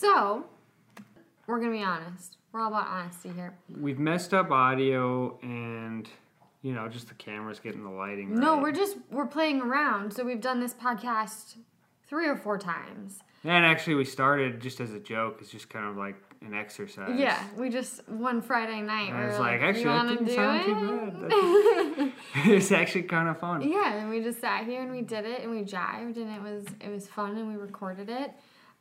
So, we're gonna be honest. We're all about honesty here. We've messed up audio and you know just the cameras getting the lighting. No, right. we're just we're playing around. So we've done this podcast three or four times. And actually, we started just as a joke. It's just kind of like an exercise. Yeah, we just one Friday night. And we I was like, actually, that didn't do sound it? too bad. it's actually kind of fun. Yeah, and we just sat here and we did it and we jived and it was it was fun and we recorded it.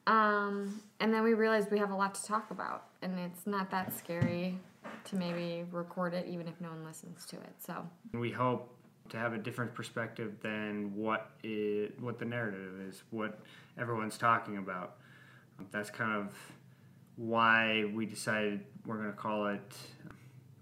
Um, and then we realized we have a lot to talk about and it's not that scary to maybe record it even if no one listens to it. So We hope to have a different perspective than what is what the narrative is, what everyone's talking about. That's kind of why we decided we're going to call it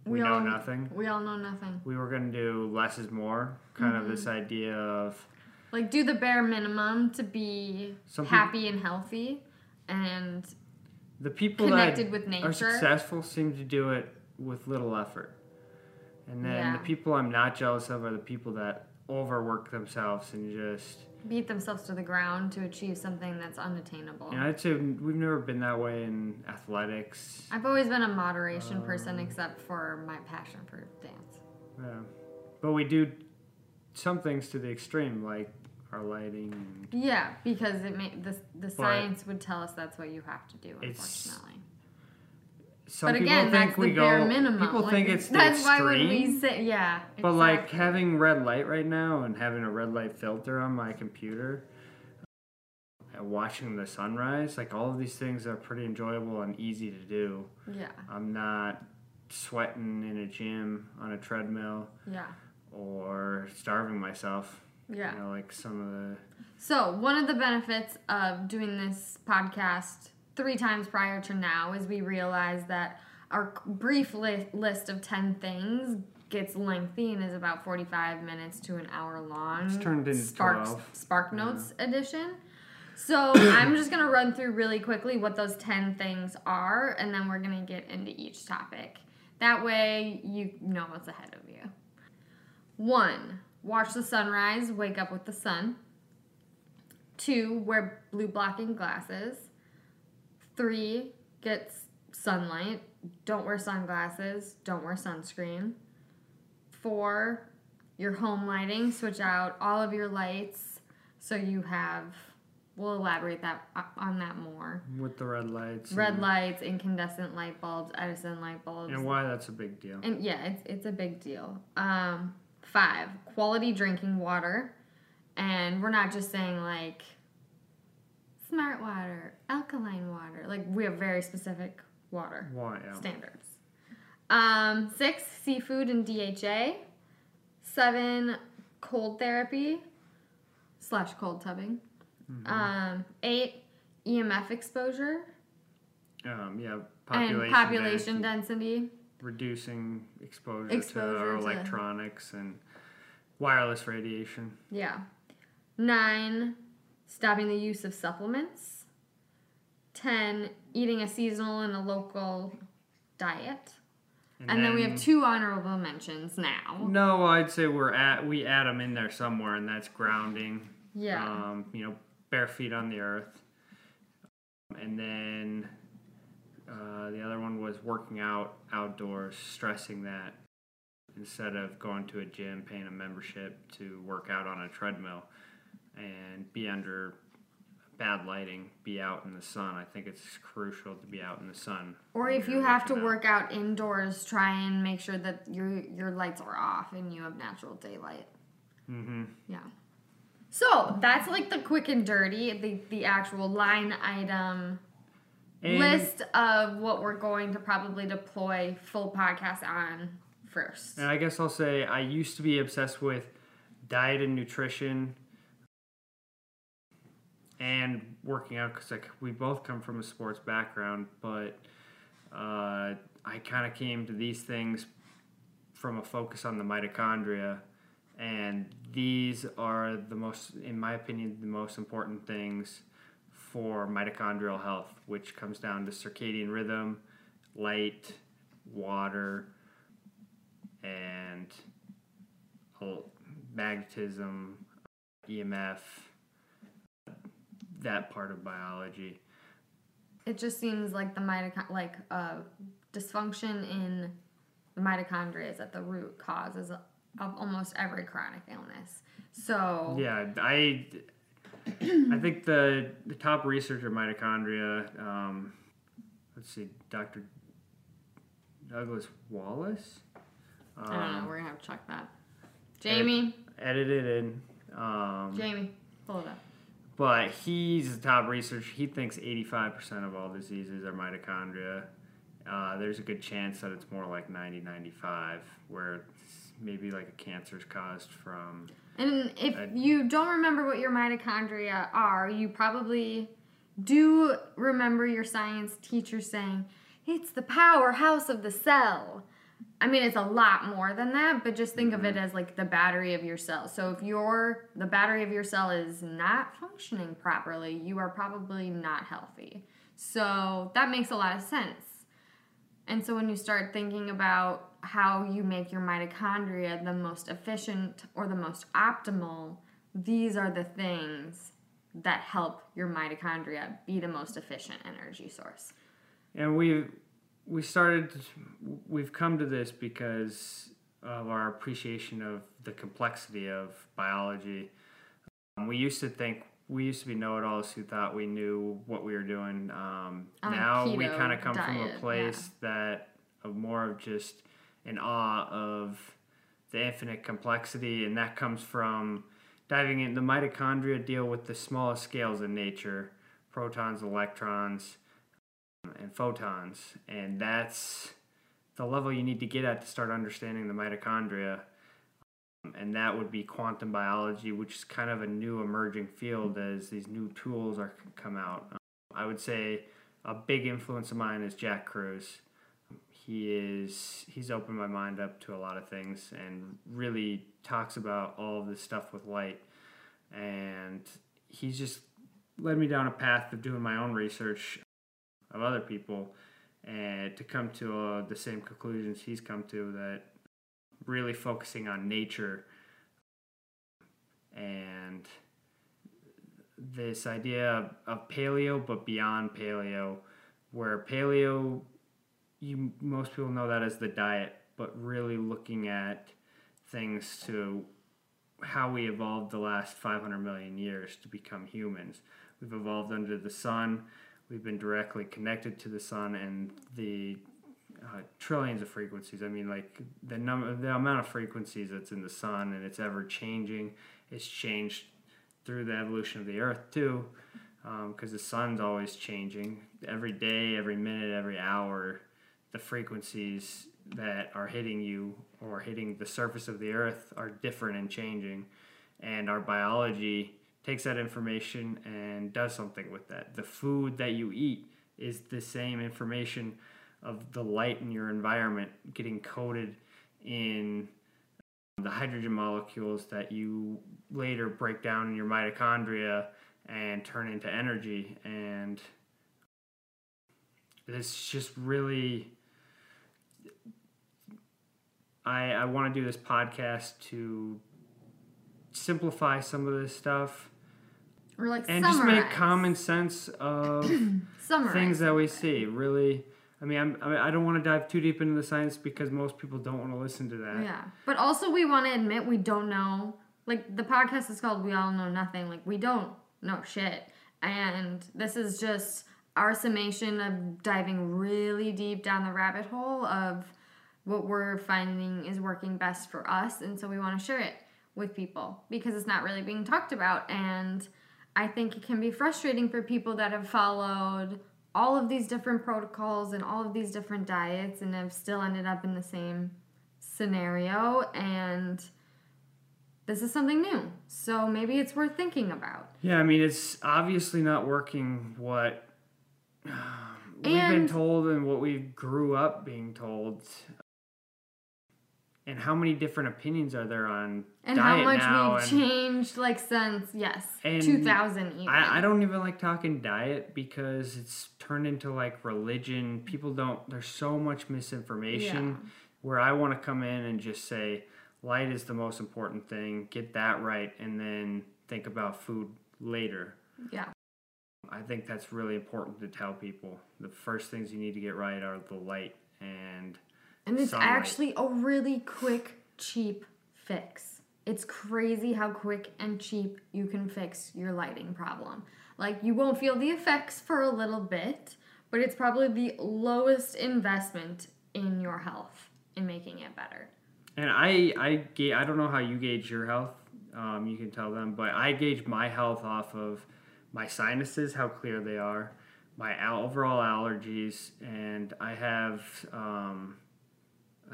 "We, Know all, Nothing." We all know nothing. We were going to do less is more, kind of Mm-hmm. this idea of Like do the bare minimum to be Some happy and healthy and the people Connected that with are successful seem to do it with little effort. And then Yeah. the people I'm not jealous of are the people that overwork themselves and just beat themselves to the ground to achieve something that's unattainable. And I'd say we've never been that way in athletics. I've always been a moderation Um, person except for my passion for dance. Yeah. But we do some things to the extreme, like our lighting. And Yeah, because it may, the the science would tell us that's what you have to do. Unfortunately, some but people again, think that's we the bare minimum. People Like, think it's that's why extreme. when we say yeah. but like having red light right now and having a red light filter on my computer uh, and watching the sunrise, like all of these things are pretty enjoyable and easy to do. yeah, I'm not sweating in a gym on a treadmill yeah, or starving myself. yeah. You know, like some of the So, one of the benefits of doing this podcast three times prior to now is we realize that our brief li- list of 10 things gets lengthy and is about 45 minutes to an hour long. It's turned into Sparks, 12. Spark Notes edition. So, I'm just going to run through really quickly what those 10 things are, and then we're going to get into each topic. That way, you know what's ahead of you. One, watch the sunrise, wake up with the sun. Two, wear blue blocking glasses. Three, get sunlight. Don't wear sunglasses. Don't wear sunscreen. Four, your home lighting. Switch out all of your lights so you have. We'll elaborate that uh, on that more. with the red lights. Red lights, incandescent light bulbs, Edison light bulbs. And why that's a big deal. And yeah, it's it's a big deal. Um, five, quality drinking water, and we're not just saying like smart water, alkaline water. Like we have very specific water Why? Yeah. standards. Um, six, seafood and DHA. Seven, cold therapy slash cold tubbing. Mm-hmm. Um, eight, EMF exposure Um, yeah. Population. and population density, density. Reducing exposure, Exposure to our to- electronics and wireless radiation. Yeah. Nine, stopping the use of supplements. Ten, eating a seasonal and a local diet. And, then, we have two honorable mentions now. No, I'd say we're at we add them in there somewhere, and that's grounding. Yeah. Um, you know, bare feet on the earth, and then uh, the other one was working out outdoors, stressing that instead of going to a gym, paying a membership to work out on a treadmill, and be under bad lighting, be out in the sun. I think it's crucial to be out in the sun. or if you're have to out. work out indoors, try and make sure that your your lights are off and you have natural daylight. Mm-hmm. Yeah. So that's like the quick and dirty, the the actual line item And- list of what we're going to probably deploy full podcast on first. And I guess I'll say I used to be obsessed with diet and nutrition and working out because like we both come from a sports background, but uh, I kind of came to these things from a focus on the mitochondria, and these are the most, in my opinion, the most important things for mitochondrial health, which comes down to circadian rhythm, light, water, and magnetism, EMF, that part of biology. it just seems like the mitochondria, like uh, dysfunction in the mitochondria is at the root causes of almost every chronic illness. So Yeah, I I think the the top researcher mitochondria. Um, let's see, Dr. Douglas Wallace. I don't know. Um, We're gonna have to check that. Jamie, edited in. Um, Jamie, pull it up. But he's the top researcher. He thinks 85% of all diseases are mitochondria. Uh, there's a good chance that it's more like 90, 95, where maybe like a cancer is caused from. And if I- you don't remember what your mitochondria are, you probably do remember your science teacher saying, it's the powerhouse of the cell. I mean, it's a lot more than that, but just think of it mm-hmm. as like the battery of your cell. So if your the battery of your cell is not functioning properly, you are probably not healthy. So that makes a lot of sense. And so when you start thinking about how you make your mitochondria the most efficient or the most optimal, these are the things that help your mitochondria be the most efficient energy source. And we we started we've come to this because of our appreciation of the complexity of biology. Um, we used to think we used to be know-it-alls who thought we knew what we were doing. Um, now we kind of come from a place that of more of just an awe of the infinite complexity, and that comes from diving in. The mitochondria deal with the smallest scales in nature: protons, electrons and photons. And that's the level you need to get at to start understanding the mitochondria. And that would be quantum biology, which is kind of a new emerging field as these new tools are come out. I would say a big influence of mine is Jack Kruse. He is he's opened my mind up to a lot of things and really talks about all of this stuff with light. And he's just led me down a path of doing my own research of other people and to come to uh, the same conclusions he's come to that really focusing on nature and this idea of, of paleo but beyond paleo where paleo you most people know that as the diet but really looking at things to how we evolved the last 500 million years to become humans we've evolved under the sun we've been directly connected to the sun and the uh, trillions of frequencies. I mean, like the number, the amount of frequencies that's in the sun, and it's ever changing. It's changed through the evolution of the Earth too, because the sun's always changing. Every day, every minute, every hour, the frequencies that are hitting you or hitting the surface of the Earth are different and changing, and our biology takes that information and does something with that. The food that you eat is the same information of the light in your environment getting coded in the hydrogen molecules that you later break down in your mitochondria and turn into energy and it's just really I, I want to do this podcast to simplify some of this stuff Or like and just make common sense of summarize things that we see. Really, I mean, I'm, I mean, I don't want to dive too deep into the science because most people don't want to listen to that. Yeah. But also, we want to admit we don't know. Like, the podcast is called We All Know Nothing. Like, we don't know shit. And this is just our summation of diving really deep down the rabbit hole of what we're finding is working best for us. And so we want to share it with people because it's not really being talked about. And I think it can be frustrating for people that have followed all of these different protocols and all of these different diets and have still ended up in the same scenario and this is something new so maybe it's worth thinking about Yeah, I mean, it's obviously not working what we've been told and what we grew up being told. And how many different opinions are there on and how much we've changed like since yes And 2000 even I, I don't even like talking diet because it's turned into like religion. People don't, there's so much misinformation Yeah. where I want to come in and just say light is the most important thing, get that right, and then think about food later. yeah I think that's really important to tell people. The first things you need to get right are the light and And it's Sunlight. actually a really quick, cheap fix. It's crazy how quick and cheap you can fix your lighting problem. Like, you won't feel the effects for a little bit, but it's probably the lowest investment in your health in making it better. And I, I, ga- I don't know how you gauge your health. Um, you can tell them, but I gauge my health off of my sinuses, how clear they are, my al- overall allergies, and I have um,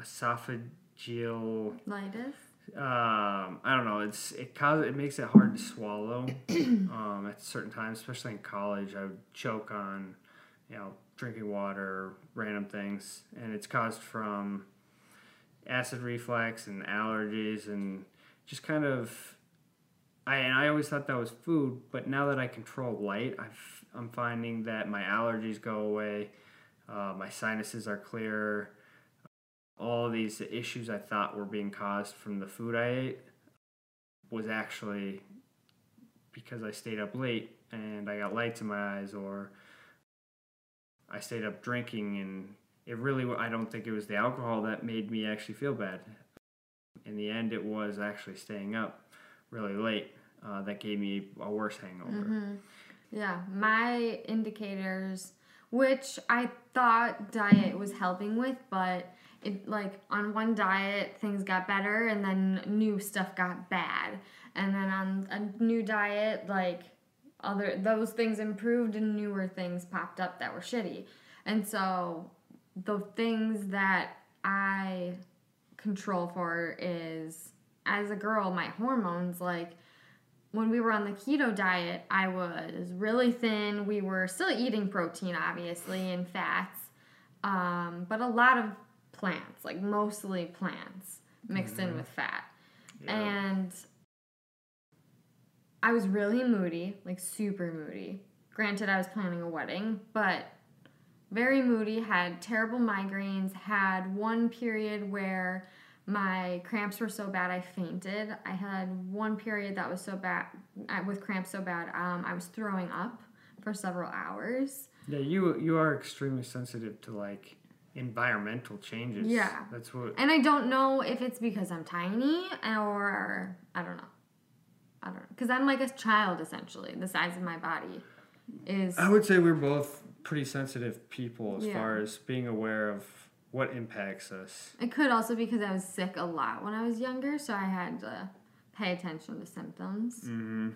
esophageal. Lightus? Um, I don't know. It's it causes it makes it hard to swallow um, at certain times, especially in college. I would choke on, you know, drinking water, random things, and it's caused from acid reflux and allergies and just kind of I and I always thought that was food, but now that I control light, I've, I'm finding that my allergies go away, uh, my sinuses are clearer. All these issues I thought were being caused from the food I ate was actually because I stayed up late and I got lights in my eyes, or I stayed up drinking, and it really I don't think it was the alcohol that made me actually feel bad. In the end, it was actually staying up really late uh, that gave me a worse hangover. Mm-hmm. Yeah, my indicators, which I thought diet was helping with, but it like on one diet things got better and then new stuff got bad, and then on a new diet like other those things improved and newer things popped up that were shitty, and so the things that I control for is as a girl my hormones like when we were on the keto diet, I was really thin. We were still eating protein, obviously, and fats, um, but a lot of plants, like mostly plants, mixed in with fat. Yeah. And I was really moody, like super moody. Granted, I was planning a wedding, but very moody, had terrible migraines, had one period where my cramps were so bad I fainted. I had one period that was so bad uh, with cramps so bad um, I was throwing up for several hours. Yeah, you you are extremely sensitive to like environmental changes. Yeah. that's what. And I don't know if it's because I'm tiny or I don't know. I don't know because I'm like a child essentially. The size of my body is I would say we're both pretty sensitive people as Yeah. far as being aware of what impacts us. It could also because I was sick a lot when I was younger, so I had to pay attention to symptoms. hmm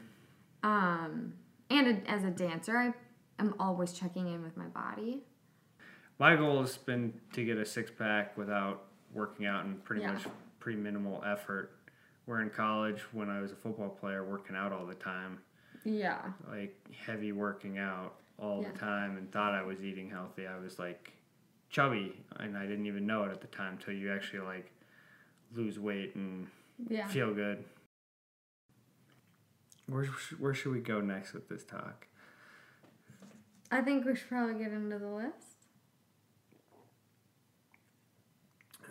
Um, and a, as a dancer, I am always checking in with my body. My goal has been to get a six pack without working out and pretty Yeah. much pretty minimal effort. Where in college, when I was a football player, working out all the time, Yeah. like heavy working out all Yeah. the time, and thought I was eating healthy. I was like chubby, and I didn't even know it at the time till you actually like lose weight and Yeah. feel good. Where, where should we go next with this talk? I think we should probably get into the list.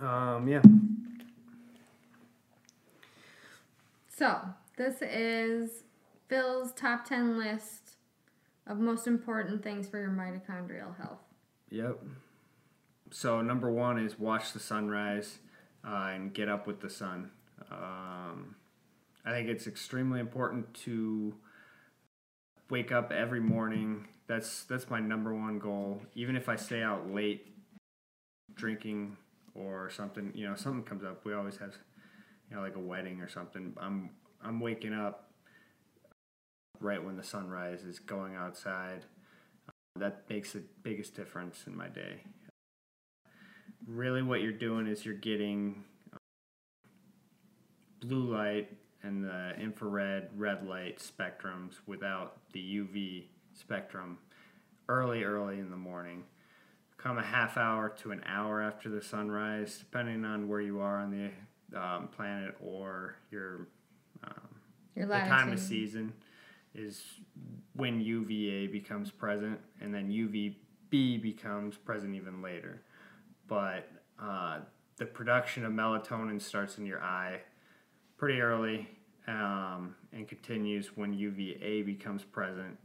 Um, yeah. So, this is Phil's top 10 list of most important things for your mitochondrial health. Yep. So number one is watch the sunrise uh, and get up with the sun. Um, I think it's extremely important to wake up every morning. That's that's my number one goal. Even if I stay out late drinking or something, you know, something comes up. We always have, you know, like a wedding or something. I'm I'm waking up right when the sun rises, going outside that makes the biggest difference in my day. Really, what you're doing is you're getting uh, blue light and the infrared red light spectrums without the UV spectrum early, early in the morning. Come a half hour to an hour after the sunrise, depending on where you are on the um, planet or your um, Your the time of season is when UVA becomes present, and then UVB becomes present even later. But uh, the production of melatonin starts in your eye pretty early um, and continues when UVA becomes present.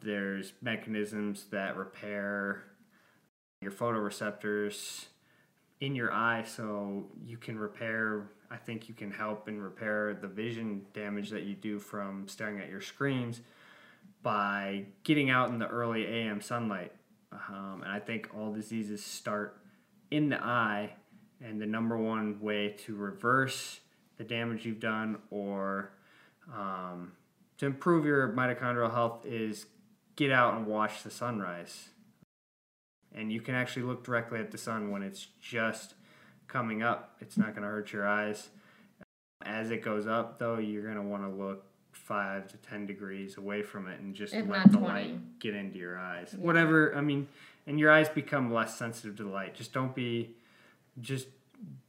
There's mechanisms that repair your photoreceptors in your eye so you can repair I think you can help and repair the vision damage that you do from staring at your screens by getting out in the early AM sunlight. Um, and I think all diseases start in the eye, and the number one way to reverse the damage you've done or um, to improve your mitochondrial health is get out and watch the sunrise. And you can actually look directly at the sun when it's just coming up. It's not going to hurt your eyes. As it goes up, though, you're going to want to look five to ten degrees away from it and just If let the 20. light get into your eyes. Yeah. Whatever, I mean, and your eyes become less sensitive to the light. Just don't be, just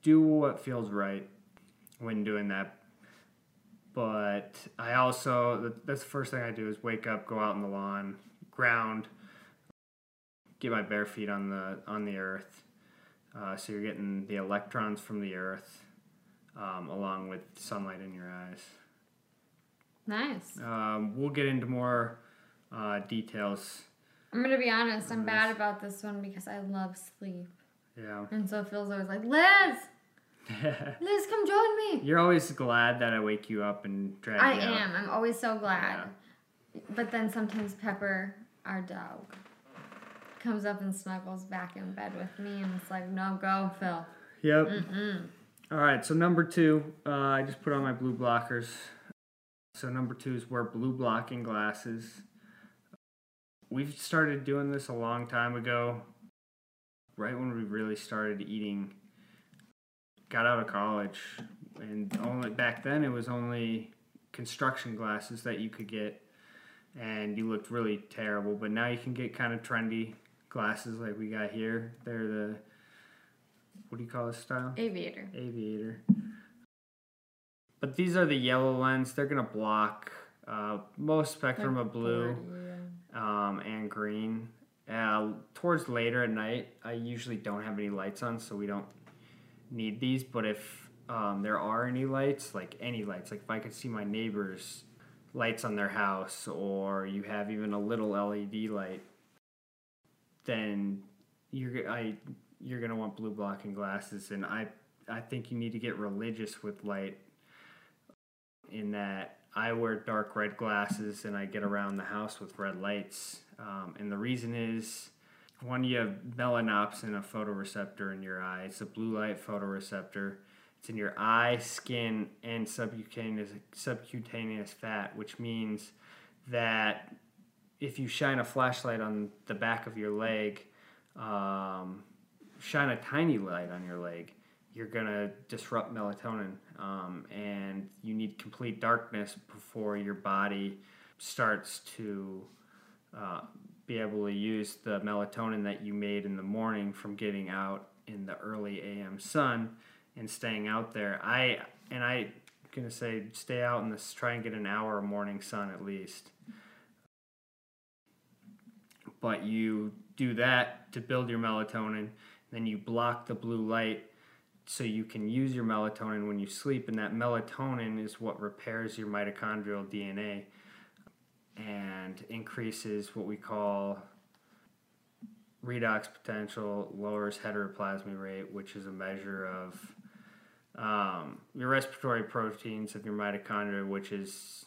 do what feels right when doing that. But I also, that's the first thing I do is wake up, go out in the lawn, ground, get my bare feet on the on the earth. Uh, so you're getting the electrons from the earth, um, along with sunlight in your eyes. Nice. Um, we'll get into more uh, details. I'm gonna be honest. I'm bad about this one because I love sleep, Yeah. and so Phil's always like, "Liz, Liz, come join me." You're always glad that I wake you up and drag I you out. am. I'm always so glad. Yeah. But then sometimes Pepper, our dog, comes up and snuggles back in bed with me, and it's like, "No, go, Phil." Yep. Mm-mm. All right, so number two, uh, I just put on my blue blockers. So number two is wear blue blocking glasses. We've started doing this a long time ago, right when we really started eating. Got out of college, and only back then it was only construction glasses that you could get, and you looked really terrible. But now you can get kind of trendy glasses like we got here. They're the what do you call this style? Aviator. aviator. But these are the yellow lens. They're gonna block uh, most spectrum Like of blue 40, yeah. um, and green. Uh, towards later at night, I usually don't have any lights on, so we don't need these. But if um, there are any lights, like any lights, like if I could see my neighbors' lights on their house, or you have even a little LED light, then you're I you're gonna want blue blocking glasses, and I I think you need to get religious with light. In that I wear dark red glasses and I get around the house with red lights, um, and the reason is. One, you have melanopsin, a photoreceptor in your eye. It's a blue light photoreceptor. It's in your eye, skin, and subcutaneous subcutaneous fat, which means that if you shine a flashlight on the back of your leg, um, shine a tiny light on your leg, you're gonna disrupt melatonin, um, and you need complete darkness before your body starts to uh, be able to use the melatonin that you made in the morning from getting out in the early AM sun and staying out there. I and I gonna say stay out in this. Try and get an hour of morning sun at least. But you do that to build your melatonin. Then you block the blue light so you can use your melatonin when you sleep, and that melatonin is what repairs your mitochondrial DNA and increases what we call redox potential, lowers heteroplasmy rate, which is a measure of um, your respiratory proteins of your mitochondria, which is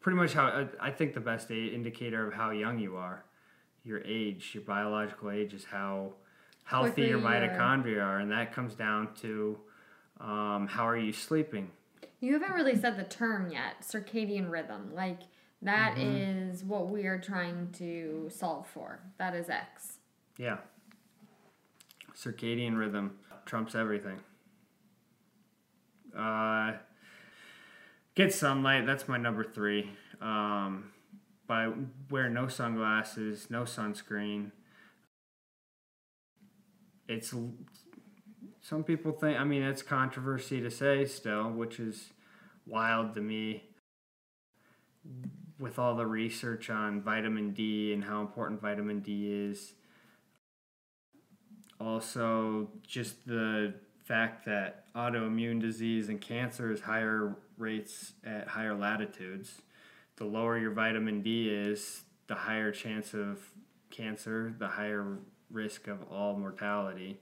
pretty much how I- I think the best indicator of how young you are. Your age, your biological age, is how healthy your mitochondria are, and that comes down to um, how are you sleeping. You haven't really said the term yet, circadian rhythm. Like that is what we are trying to solve for. That is X. Yeah. Circadian rhythm trumps everything. Uh, get sunlight. That's my number three. Um, by wear no sunglasses, no sunscreen. It's some people think. I mean, it's controversy to say still, which is wild to me. With all the research on vitamin D and how important vitamin D is, also just the fact that autoimmune disease and cancer is higher rates at higher latitudes. The lower your vitamin D is, the higher chance of cancer, the higher risk of all mortality.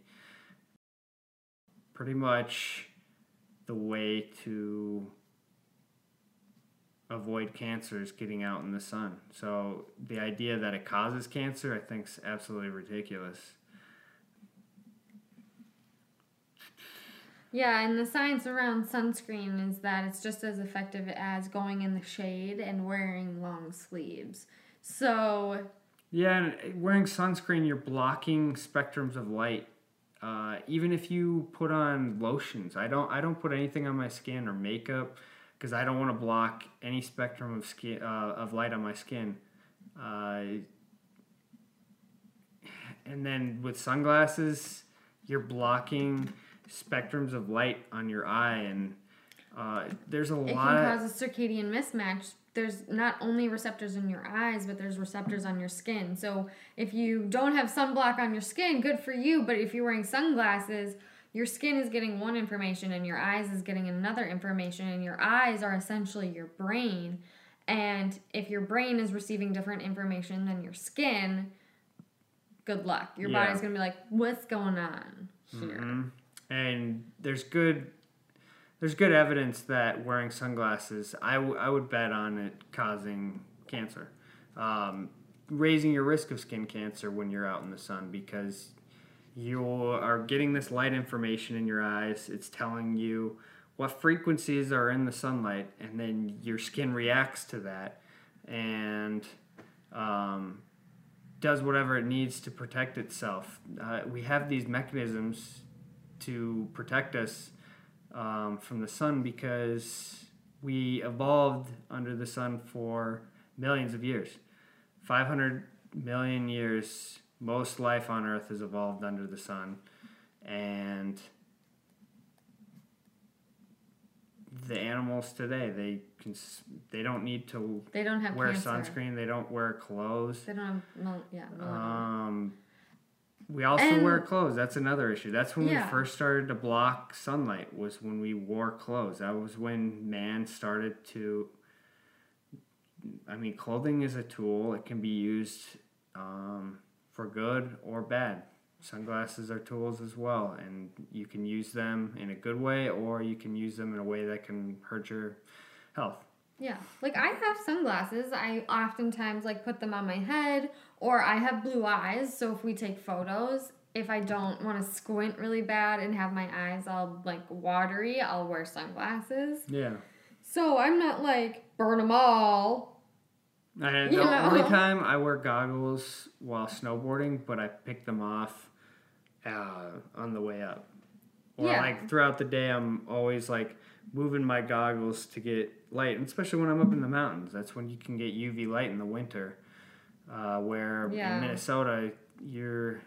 Pretty much the way to avoid cancer is getting out in the sun. So the idea that it causes cancer, I think, is absolutely ridiculous. Yeah, and the science around sunscreen is that it's just as effective as going in the shade and wearing long sleeves. So, Yeah, and wearing sunscreen, you're blocking spectrums of light. Uh, even if you put on lotions, I don't. I don't put anything on my skin or makeup because I don't want to block any spectrum of skin uh, of light on my skin. Uh, and then with sunglasses, you're blocking spectrums of light on your eye, and uh, there's a it lot. can cause a circadian mismatch. There's not only receptors in your eyes, but there's receptors on your skin. So, if you don't have sunblock on your skin, good for you. But if you're wearing sunglasses, your skin is getting one information and your eyes is getting another information, and your eyes are essentially your brain. And if your brain is receiving different information than your skin, good luck. Your Yeah. body's gonna be like, what's going on here? Mhm. And there's good there's good evidence that wearing sunglasses, I, w- I would bet on it causing cancer, um, raising your risk of skin cancer when you're out in the sun because you are getting this light information in your eyes. It's telling you what frequencies are in the sunlight, and then your skin reacts to that and um, does whatever it needs to protect itself. Uh, we have these mechanisms to protect us um, from the sun because we evolved under the sun for millions of years. 500 million years, most life on Earth has evolved under the sun. And the animals today, they can, they don't need to They don't have wear cancer. sunscreen, they don't wear clothes. They don't have, yeah. Um, we also And- wear clothes. That's another issue. That's when Yeah. we first started to block sunlight. Was when we wore clothes. That was when man started to. I mean, clothing is a tool. It can be used um, for good or bad. Sunglasses are tools as well, and you can use them in a good way, or you can use them in a way that can hurt your health. Yeah, like I have sunglasses. I oftentimes like put them on my head, or I have blue eyes. So if we take photos, if I don't want to squint really bad and have my eyes all like watery, I'll wear sunglasses. Yeah. So I'm not like burn them all. I, the You know? only time I wear goggles while snowboarding, but I pick them off uh, on the way up. Or Yeah. like throughout the day, I'm always like moving my goggles to get light, and especially when I'm up in the mountains. That's when you can get UV light in the winter. Uh, where Yeah. in Minnesota, you're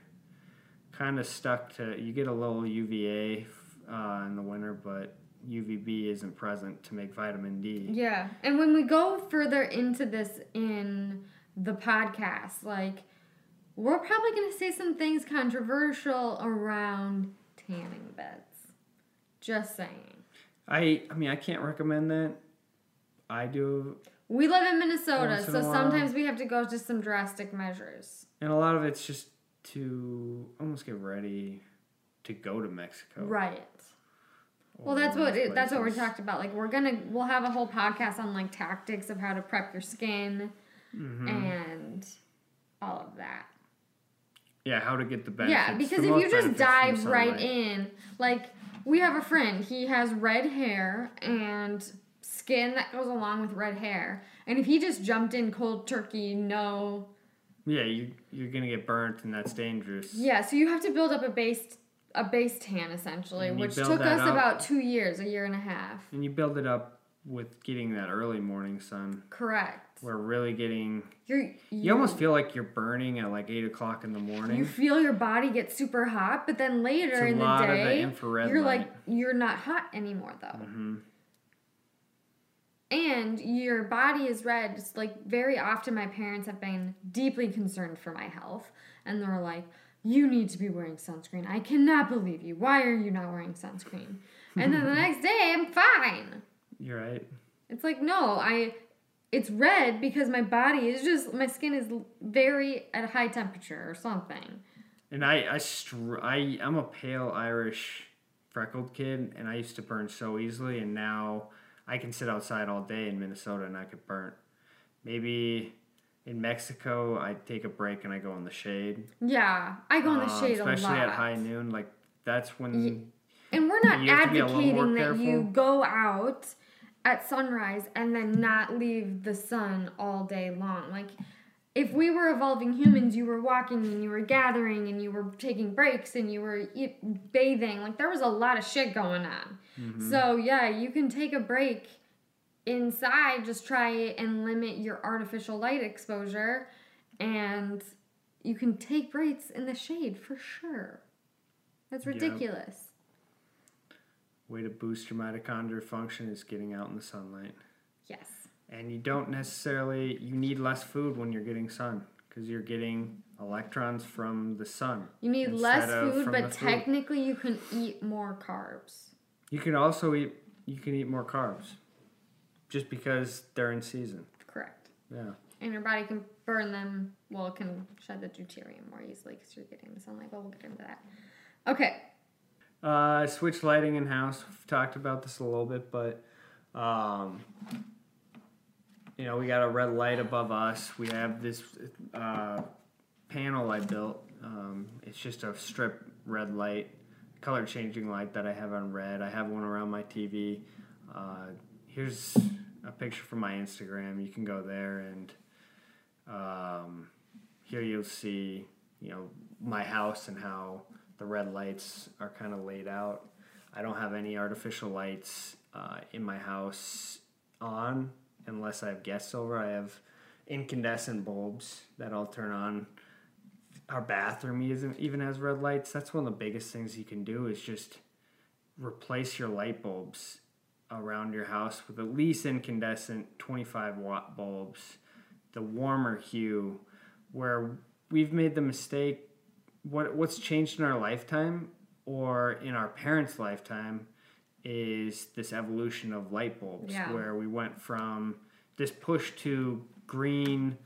kind of stuck to you get a little UVA uh, in the winter, but UVB isn't present to make vitamin D. Yeah, and when we go further into this in the podcast, like we're probably gonna say some things controversial around tanning beds. Just saying. I I mean I can't recommend that. I do, We live in Minnesota, in so sometimes we have to go to some drastic measures. and a lot of it's just to almost get ready to go to Mexico. Right. Well, that's what it, that's what we talked about. Like we're gonna we'll have a whole podcast on like tactics of how to prep your skin Mhm. and all of that. Yeah, how to get the benefits. Yeah, because if you just dive right in, like we have a friend, he has red hair and skin that goes along with red hair. And if he just jumped in cold turkey, no. Yeah, you you're gonna get burnt, and that's dangerous. Yeah, so you have to build up a base a base tan essentially, which took us up. about 2 years, a year and a half. And you build it up with getting that early morning sun. Correct. We're really getting. You're you, You almost feel like you're burning at like eight o'clock in the morning. you feel your body get super hot, but then later in the the day, infrared you're light. like you're not hot anymore though. hmm And your body is red. It's like very often my parents have been deeply concerned for my health. And they're like, you need to be wearing sunscreen. I cannot believe you. Why are you not wearing sunscreen? And then the next day, I'm fine. You're right. It's like, no, I it's red because my body is just my skin is very at a high temperature or something. And I I str- I I'm a pale Irish freckled kid, and I used to burn so easily, and now I can sit outside all day in Minnesota and not get burnt. Maybe in Mexico, I take a break and I go in the shade. Yeah, I go in the Um, shade a lot. especially at high noon. Like that's when And we're not You have to be a little more advocating that you go out at sunrise and then not leave the sun all day long. Like, if we were evolving humans, you were walking and you were gathering and you were taking breaks and you were eat, bathing. Like, there was a lot of shit going on. Mm-hmm. So, yeah, you can take a break inside, just try and limit your artificial light exposure, and you can take breaks in the shade for sure. That's ridiculous. way to boost your mitochondrial function is getting out in the sunlight. Yes. And you don't necessarily you need less food when you're getting sun because you're getting electrons from the sun. You need less food, but the food. technically you can eat more carbs. You can also eat you can eat more carbs just because they're in season. Correct. Yeah. And your body can burn them, well, it can shed the deuterium more easily because you're getting the sunlight, but we'll get into that. Okay. Uh, switch lighting in house. We've talked about this a little bit, but um, you know, we got a red light above us. We have this uh, panel I built. Um, it's just a strip red light, color changing light that I have on red. I have one around my TV. Uh, here's a picture from my Instagram. You can go there and um, here you'll see, you know, my house and how the red lights are kind of laid out. I don't have any artificial lights uh, in my house on unless I have guests over. I have incandescent bulbs that I'll turn on. Our bathroom even has red lights. That's one of the biggest things you can do is just replace your light bulbs around your house with at least incandescent 25 watt bulbs. The warmer hue, where we've made the mistake what what's changed in our lifetime or in our parents' lifetime is this evolution of light bulbs Yeah. where we went from this push to green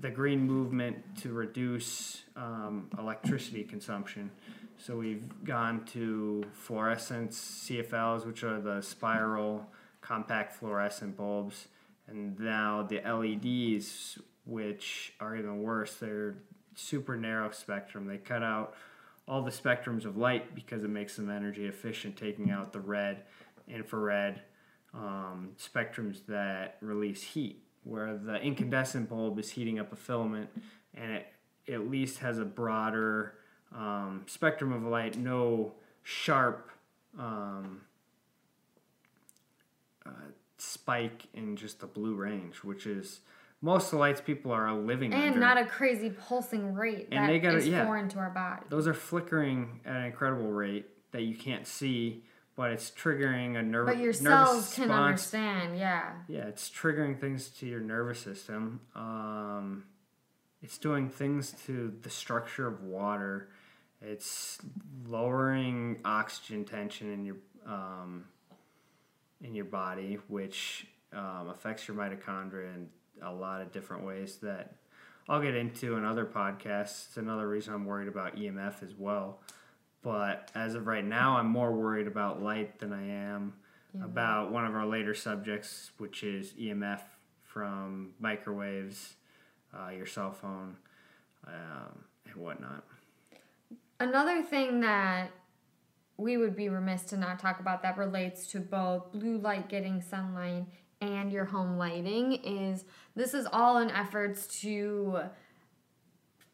the green movement to reduce um, electricity consumption so we've gone to fluorescence cfls which are the spiral compact fluorescent bulbs and now the leds which are even worse they're super narrow spectrum. They cut out all the spectrums of light because it makes them energy efficient, taking out the red, infrared um, spectrums that release heat. Where the incandescent bulb is heating up a filament and it at least has a broader um, spectrum of light, no sharp um, uh, spike in just the blue range, which is most of the lights people are living And under. not a crazy pulsing rate And that they gotta- is yeah. foreign to our body. Those are flickering at an incredible rate that you can't see, but it's triggering a nerve. But your cells can response. understand, yeah. Yeah, it's triggering things to your nervous system. Um, it's doing things to the structure of water. It's lowering oxygen tension in your um, in your body, which um, affects your mitochondria in a lot of different ways that I'll get into in other podcasts. It's another reason I'm worried about EMF as well. But as of right now, I'm more worried about light than I am about one of our later subjects, which is EMF from microwaves, uh, your cell phone, um, and whatnot. Another thing that we would be remiss to not talk about that relates to both blue light getting sunlight and your home lighting is this is all in efforts to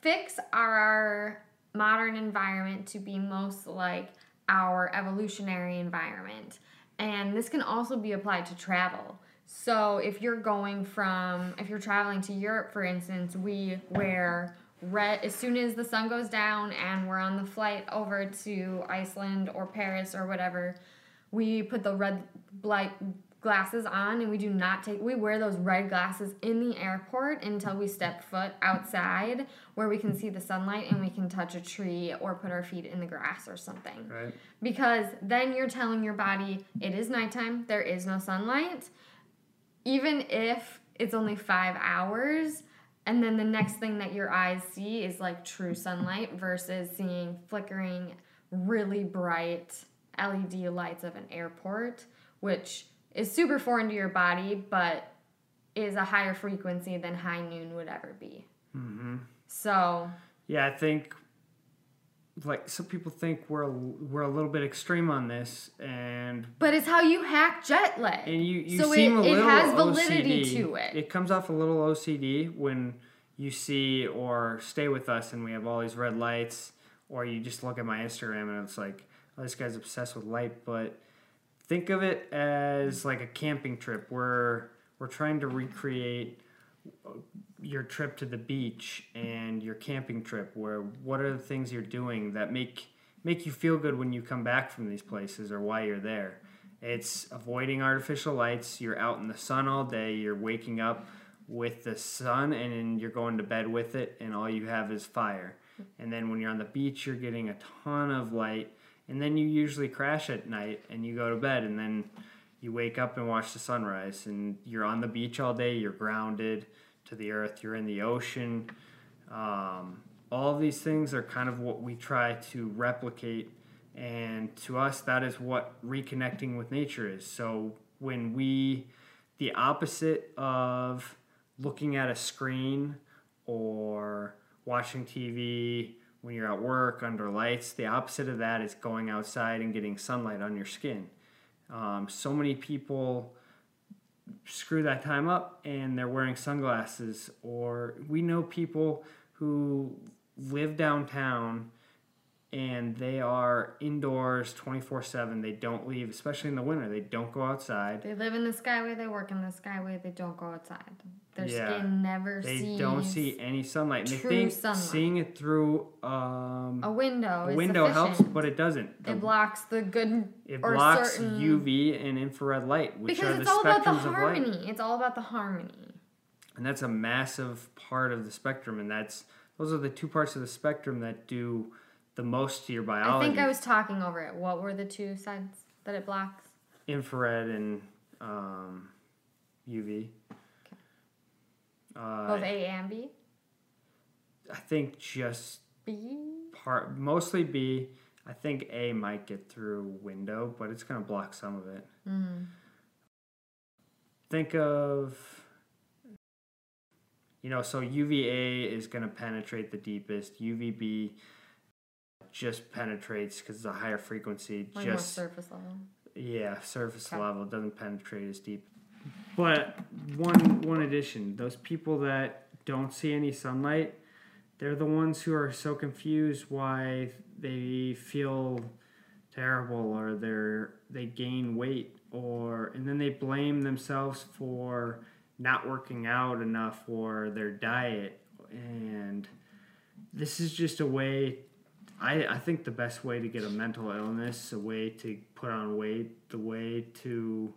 fix our modern environment to be most like our evolutionary environment. And this can also be applied to travel. So if you're going from if you're traveling to Europe for instance, we wear red as soon as the sun goes down and we're on the flight over to Iceland or Paris or whatever, we put the red light glasses on and we do not take we wear those red glasses in the airport until we step foot outside where we can see the sunlight and we can touch a tree or put our feet in the grass or something Right? because then you're telling your body it is nighttime there is no sunlight even if it's only five hours. And then the next thing that your eyes see is like true sunlight versus seeing flickering, really bright LED lights of an airport, which is super foreign to your body, but is a higher frequency than high noon would ever be. Mm-hmm. So, Yeah, I think like some people think we're a, we're a little bit extreme on this, and but it's how you hack jet lag. and you you So seem it- a it little has validity OCD. to it. It comes off a little OCD when you see or stay with us, and we have all these red lights, or you just look at my Instagram and it's like, oh, this guy's obsessed with light. But think of it as like a camping trip where we're trying to recreate your trip to the beach and your camping trip where what are the things you're doing that make make you feel good when you come back from these places or why you're there? It's avoiding artificial lights. You're out in the sun all day. You're waking up with the sun and you're going to bed with it and all you have is fire. And then when you're on the beach you're getting a ton of light and then you usually crash at night and you go to bed and then you wake up and watch the sunrise and you're on the beach all day you're grounded to the earth you're in the ocean. Um, all of these things are kind of what we try to replicate and to us that is what reconnecting with nature is. So when we the opposite of looking at a screen or watching tv when you're at work under lights the opposite of that is going outside and getting sunlight on your skin. Um, so many people screw that time up and they're wearing sunglasses, or we know people who live downtown and they are indoors 24 7. They don't leave, especially in the winter. They don't go outside. They live in the skyway, they work in the skyway, they don't go outside. Their Yeah. skin never They sees don't see any sunlight. And they true think sunlight. seeing it through um, a window. a window helps, but it doesn't. The- it blocks the good it blocks certain- UV and infrared light, which because are it's the all about the spectrums of light. harmony. It's all about the harmony. and that's a massive part of the spectrum and that's those are the two parts of the spectrum that do the most to your biology. I think I was talking over it. What were the two sides that it blocks? infrared and um, uv uh, Both A and B. i think just B. part mostly b i think a might get through window but it's going to block some of it Mm. think of you know so uva is going to penetrate the deepest uvb just penetrates because it's a higher frequency Like just surface level. yeah surface Okay. level doesn't penetrate as deep but one one addition those people that don't see any sunlight they're the ones who are so confused why they feel terrible or they're they gain weight or and then they blame themselves for not working out enough or their diet and this is just a way I, I think the best way to get a mental illness a way to put on weight the way to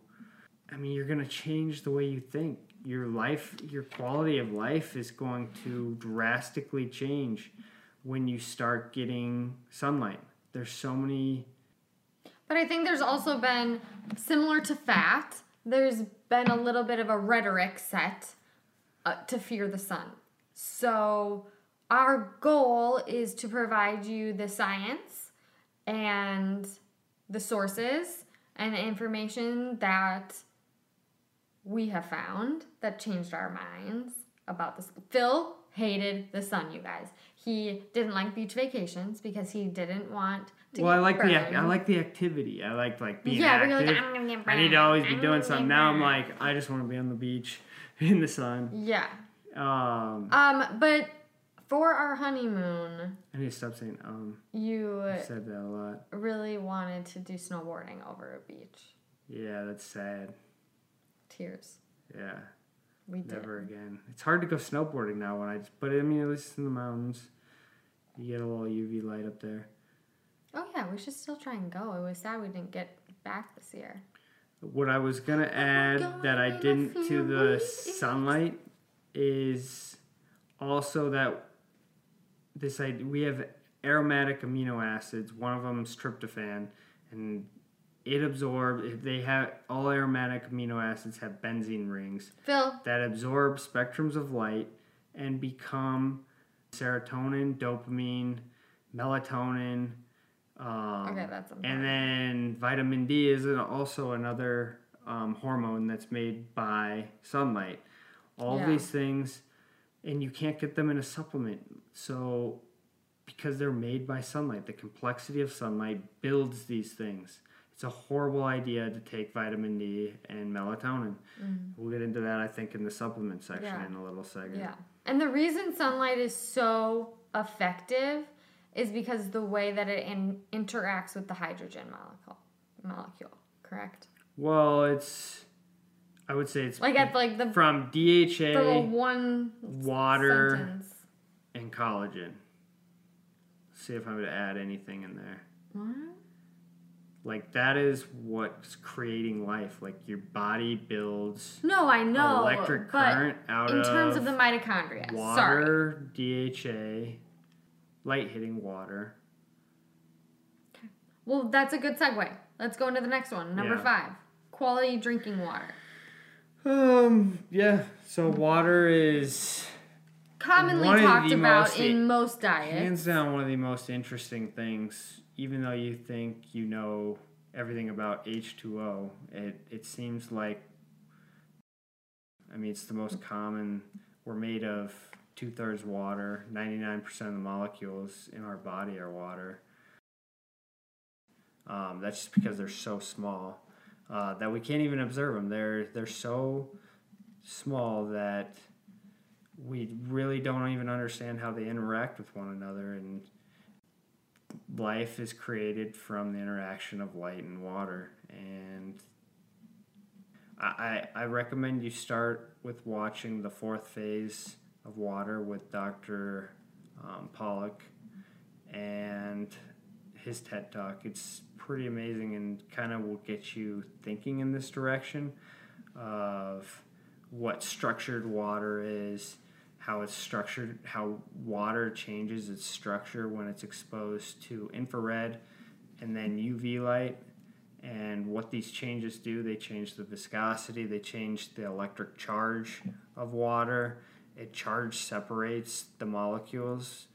i mean you're going to change the way you think your life your quality of life is going to drastically change when you start getting sunlight there's so many But I think there's also been, similar to fat, there's been a little bit of a rhetoric set uh, to fear the sun. So, our goal is to provide you the science and the sources and the information that we have found that changed our minds about this. Phil hated the sun, you guys. He didn't like beach vacations because he didn't want to well i like the i like the activity i like like being yeah, active like, I'm gonna get i need to burned. always I'm be doing something now i'm like i just want to be on the beach in the sun Yeah. um Um, but for our honeymoon, i need to stop saying um you i said that a lot really wanted to do snowboarding over a beach. yeah that's sad Tears. yeah We did. Never again. It's hard to go snowboarding now when I just, but I mean, at least in the mountains, you get a little UV light up there. Oh yeah, we should still try and go. It was sad we didn't get back this year. What I was gonna add God, that I I didn't to the sunlight is also that this idea we have aromatic amino acids. One of them is tryptophan, and it absorbs. They have all aromatic amino acids have benzene rings Phil, that absorb spectrums of light and become serotonin, dopamine, melatonin. Um, Okay, that's and then vitamin D is an, also another um, hormone that's made by sunlight. All Yeah. these things, and you can't get them in a supplement. So, because they're made by sunlight, the complexity of sunlight builds these things. It's a horrible idea to take vitamin D and melatonin. Mm. We'll get into that, I think, in the supplement section. Yeah. in a little second. yeah. And the reason sunlight is so effective is because the way that it in, interacts with the hydrogen molecule. Molecule, correct? Well, it's, I would say it's Like at like the from DHA, one water, sentence. And collagen. See if I would add anything in there. What? Like that is what's creating life. Like your body builds No, I know. electric current out in of terms of the mitochondria. Sorry. water, DHA, light hitting water. Okay. Well, that's a good segue. Let's go into the next one. Number Yeah. five. Quality drinking water. Um. Yeah. So water is Commonly One talked about most- in most diets. hands down one of the most interesting things. Even though you think you know everything about H two O, it it seems like. I mean, it's the most common. We're made of two thirds water. Ninety nine percent of the molecules in our body are water. Um, that's just because they're so small uh, that we can't even observe them. They're they're so small that we really don't even understand how they interact with one another and life is created from the interaction of light and water and I, I recommend you start with watching the fourth phase of water with Dr. Um, Pollack and his TED Talk. It's pretty amazing and kind of will get you thinking in this direction of what structured water is, how it's structured, how water changes its structure when it's exposed to infrared and then UV light, and what these changes do. They change the viscosity, they change the electric charge of water. It charge separates the molecules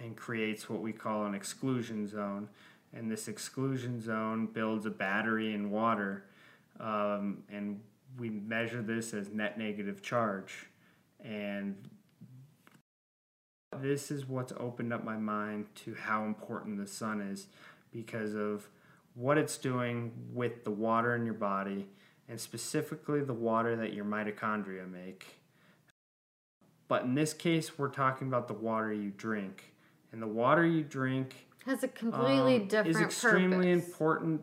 and creates what we call an exclusion zone. And this exclusion zone builds a battery in water. Um, and we measure this as net negative charge. And this is what's opened up my mind to how important the sun is because of what it's doing with the water in your body and specifically the water that your mitochondria make. But in this case, we're talking about the water you drink. And the water you drink Has a completely um, different is extremely purpose. important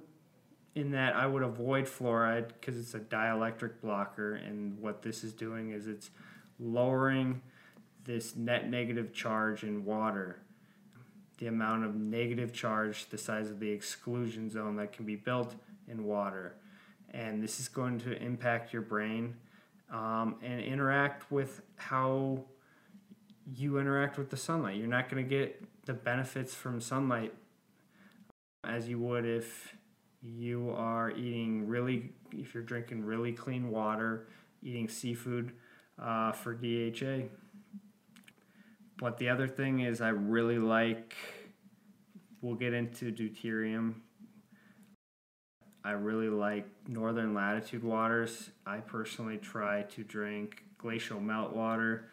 in that I would avoid fluoride because it's a dielectric blocker, and what this is doing is it's lowering this net negative charge in water. The amount of negative charge, the size of the exclusion zone that can be built in water. And this is going to impact your brain um, and interact with how you interact with the sunlight. You're not going to get the benefits from sunlight as you would if you are eating really, if you're drinking really clean water, eating seafood uh, for DHA. But the other thing is, I really like, we'll get into deuterium. I really like northern latitude waters. I personally try to drink glacial meltwater,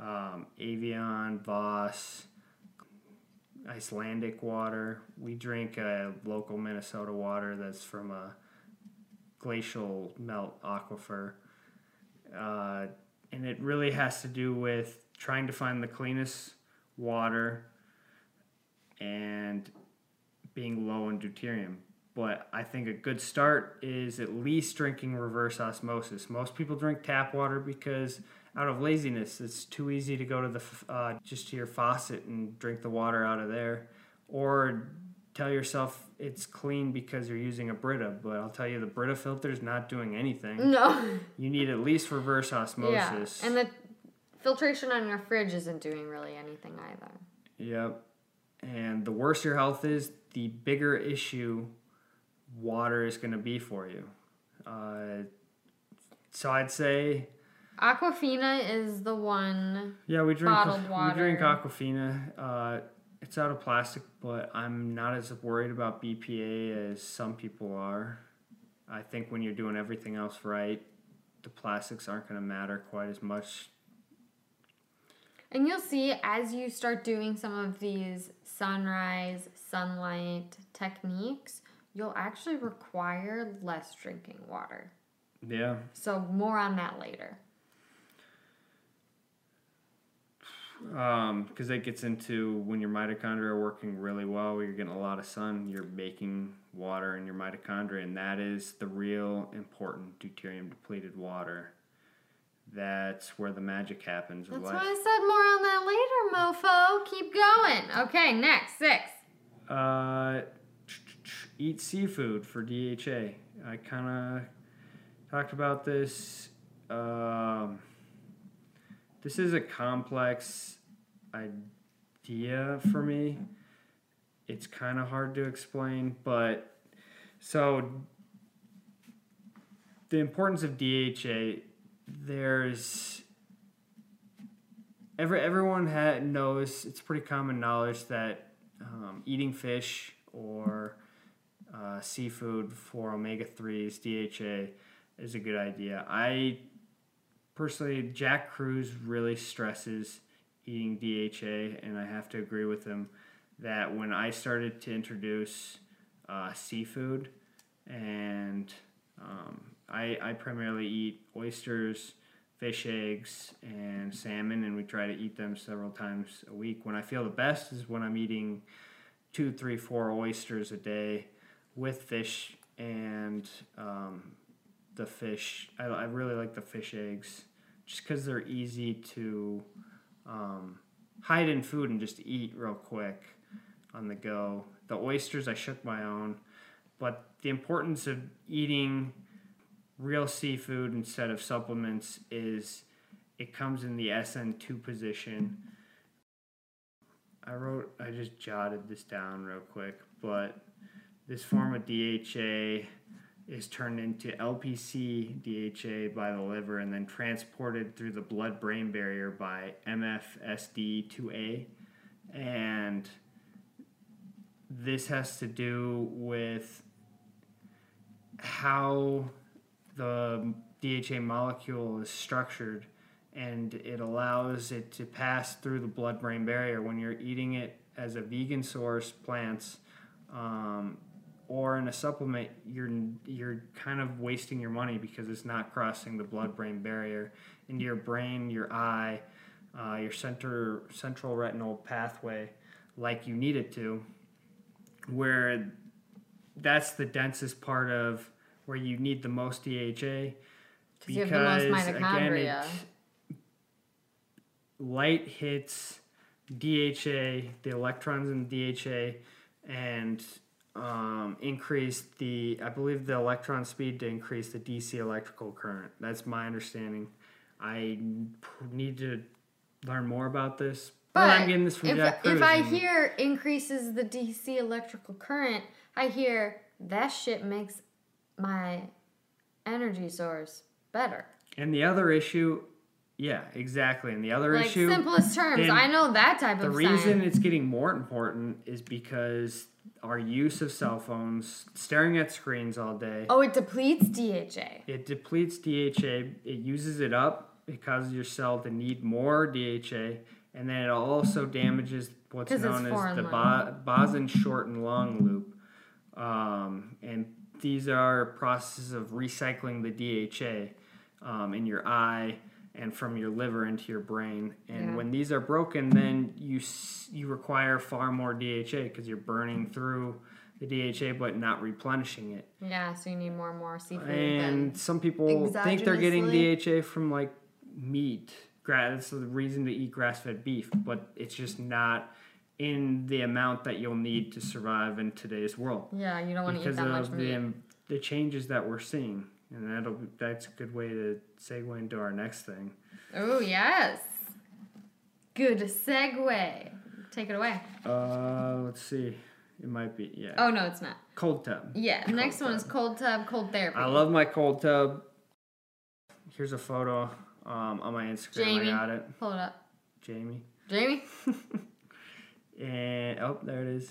um, Evian, Voss, Icelandic water. We drink a local Minnesota water that's from a glacial melt aquifer. Uh, and it really has to do with trying to find the cleanest water and being low in deuterium. But I think a good start is at least drinking reverse osmosis. Most people drink tap water because out of laziness, it's too easy to go to the uh, just to your faucet and drink the water out of there, or tell yourself it's clean because you're using a Brita. But I'll tell you, the Brita filter is not doing anything. No. You need at least reverse yeah. osmosis. And the filtration on your fridge isn't doing really anything either. Yep. And the worse your health is, the bigger issue water is going to be for you. Uh, so I'd say Aquafina is the one. yeah, we drink Bottled water. we drink. Aquafina. Uh, it's out of plastic, but I'm not as worried about BPA as some people are. I think when you're doing everything else right, the plastics aren't going to matter quite as much. And you'll see as you start doing some of these sunrise, sunlight techniques, you'll actually require less drinking water. Yeah. So, more on that later. Um, because that gets into when your mitochondria are working really well, you're getting a lot of sun, you're making water in your mitochondria, and that is the real important deuterium depleted water. That's where the magic happens. That's life. why I said more on that later, mofo. Keep going. Okay, next, six. Uh, eat seafood for DHA. I kind of talked about this. Um, this is a complex idea for me. It's kind of hard to explain, but so the importance of DHA. There's every everyone ha- knows it's pretty common knowledge that um, eating fish or uh, seafood for omega 3s, DHA, is a good idea. I personally, Jack Kruse really stresses eating DHA, and I have to agree with him that when I started to introduce uh, seafood, and um, I, I primarily eat oysters, fish eggs, and salmon, and we try to eat them several times a week. When I feel the best is when I'm eating two, three, four oysters a day with fish and um, the fish. I, I really like the fish eggs just because they're easy to um, hide in food and just eat real quick on the go. The oysters, I shook my own, but the importance of eating real seafood instead of supplements is it comes in the SN2 position. I wrote, I just jotted this down real quick, but this form of DHA is turned into LPC DHA by the liver and then transported through the blood brain barrier by MFSD2A. And this has to do with how the DHA molecule is structured and it allows it to pass through the blood brain barrier when you're eating it as a vegan source plants um, or in a supplement you're you're kind of wasting your money because it's not crossing the blood brain barrier into your brain your eye uh, your center central retinal pathway like you need it to where that's the densest part of where you need the most DHA Because you have the most again, it, light hits DHA, the electrons in DHA, and um, increase the, I believe, the electron speed to increase the DC electrical current. That's my understanding. I need to learn more about this. But, I'm getting this from if, Jack Kruse. if I hear increases the DC electrical current, I hear that shit makes my energy source better. and the other issue, yeah, exactly. And the other Like issue, simplest terms, I know that type The of The reason science. it's getting more important is because our use of cell phones, staring at screens all day, Oh, it depletes DHA. it depletes DHA. It uses it up. It causes your cell to need more DHA, and then it also damages what's known as the bo- Bazan short and long loop. Um, and these are processes of recycling the DHA um, in your eye and from your liver into your brain. And Yeah. when these are broken, then you you require far more DHA because you're burning through the DHA but not replenishing it. Yeah, so you need more and more seafood. And some people think they're getting DHA from like meat. Gra- That's the reason to eat grass-fed beef, but it's just not in the amount that you'll need to survive in today's world yeah, you don't want to eat because that much of meat. the um, the changes that we're seeing. And that'll that's a good way to segue into our next thing. Oh yes, good segue. Take it away. Uh, let's see. It might be, yeah. Oh no, it's not. Cold tub. Yeah, the next one is cold tub, cold therapy. I love my cold tub. Here's a photo um, on my Instagram. Jamie. I got it. Pull it up. Jamie. Jamie. And oh, there it is.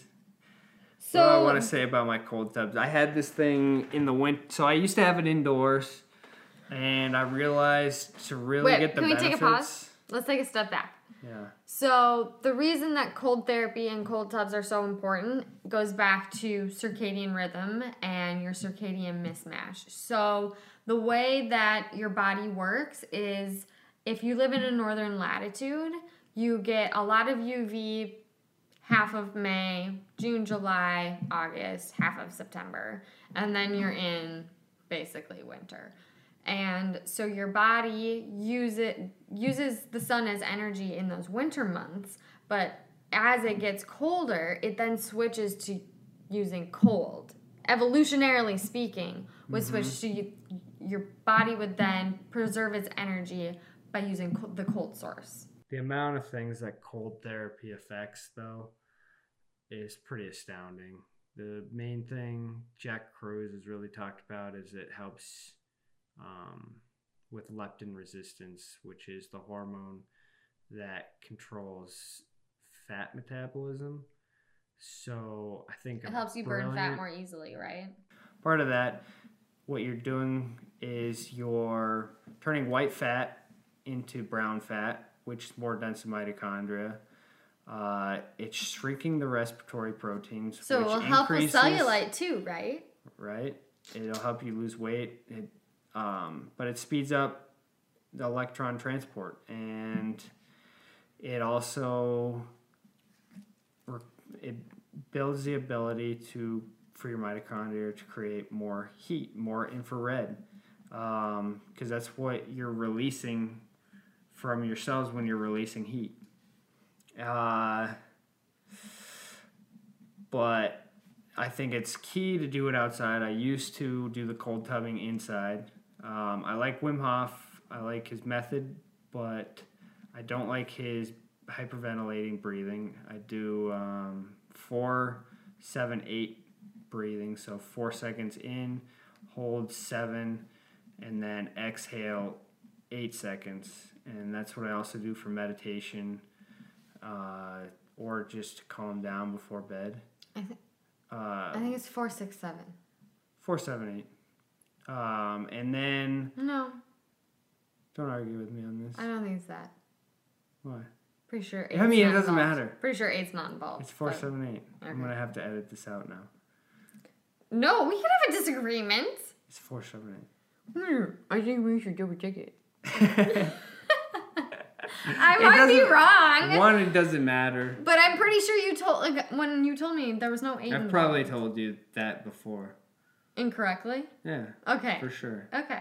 So what I want to say about my cold tubs? I had this thing in the winter, so I used to have it indoors, and I realized to really Wait, get the can we benefits. take a pause? let's take a step back. Yeah. So the reason that cold therapy and cold tubs are so important goes back to circadian rhythm and your circadian mismatch. So the way that your body works is if you live in a northern latitude, you get a lot of UV half of May, June, July, August, half of September, and then you're in basically winter. And so your body use it, uses the sun as energy in those winter months, but as it gets colder, it then switches to using cold. Evolutionarily speaking, would mm-hmm. switch to you, your body would then preserve its energy by using co- the cold source. The amount of things that cold therapy affects, though, is pretty astounding. The main thing Jack Kruse has really talked about is it helps um, with leptin resistance, which is the hormone that controls fat metabolism. So I think It helps you burn fat more easily, right? part of that what you're doing is you're turning white fat into brown fat which is more dense in mitochondria uh, it's shrinking the respiratory proteins So it which will help with cellulite too, right? right? It'll help you lose weight. It, um, but it speeds up the electron transport and it also it builds the ability to for your mitochondria to create more heat more infrared because that's what you're releasing from your cells when you're releasing heat uh, but I think it's key to do it outside. I used to do the cold tubbing inside. Um, I like Wim Hof. I like his method, but I don't like his hyperventilating breathing. I do um, four, seven, eight breathing. So four seconds in, hold seven, and then exhale eight seconds. And that's what I also do for meditation uh, or just to calm down before bed. I, th- Uh, I think it's four, six, seven. four, seven, eight. Um, and then No, don't argue with me on this. I don't think it's that. Why? Pretty sure. I mean, it doesn't involved. matter. Pretty sure eight's not involved. It's four, seven, eight. I'm gonna have to edit this out now. No, we can have a disagreement. It's four, seven, eight. Hmm, I think we should double check it. it I might be wrong, One, it doesn't matter. but I'm pretty sure you told like when you told me there was no eight. I've probably told you that before. incorrectly. Yeah, Okay. for sure. Okay.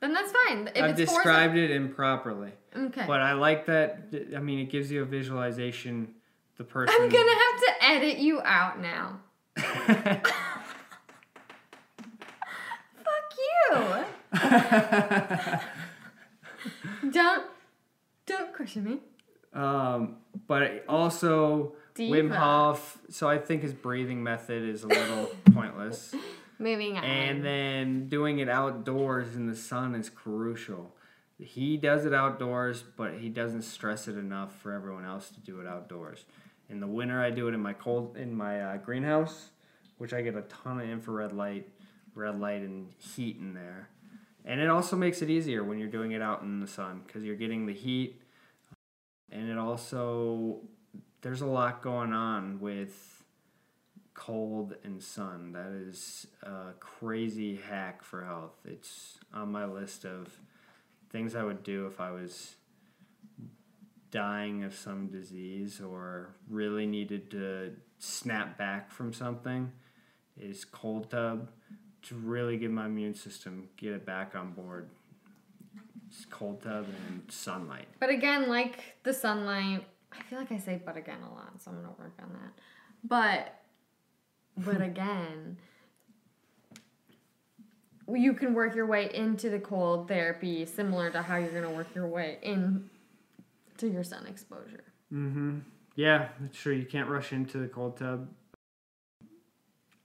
Then that's fine. If I've described it improperly, okay. but I like that. I mean, it gives you a visualization. The person. I'm gonna have to edit you out now. Fuck you. don't don't question me. Um, but also Wim Hof. So I think his breathing method is a little pointless. Moving on. And then doing it outdoors in the sun is crucial. He does it outdoors, but he doesn't stress it enough for everyone else to do it outdoors. In the winter, I do it in my cold in my uh, greenhouse, which I get a ton of infrared light, red light, and heat in there. And it also makes it easier when you're doing it out in the sun because you're getting the heat. And it also there's a lot going on with cold and sun. That is a crazy hack for health. It's on my list of things I would do if I was dying of some disease or really needed to snap back from something is cold tub to really get my immune system get it back on board. It's cold tub and sunlight. But again, like the sunlight, I feel like I say but again a lot, so I'm gonna work on that. But but again, you can work your way into the cold therapy similar to how you're gonna work your way in to your sun exposure. Mm-hmm. Yeah, that's true. You can't rush into the cold tub.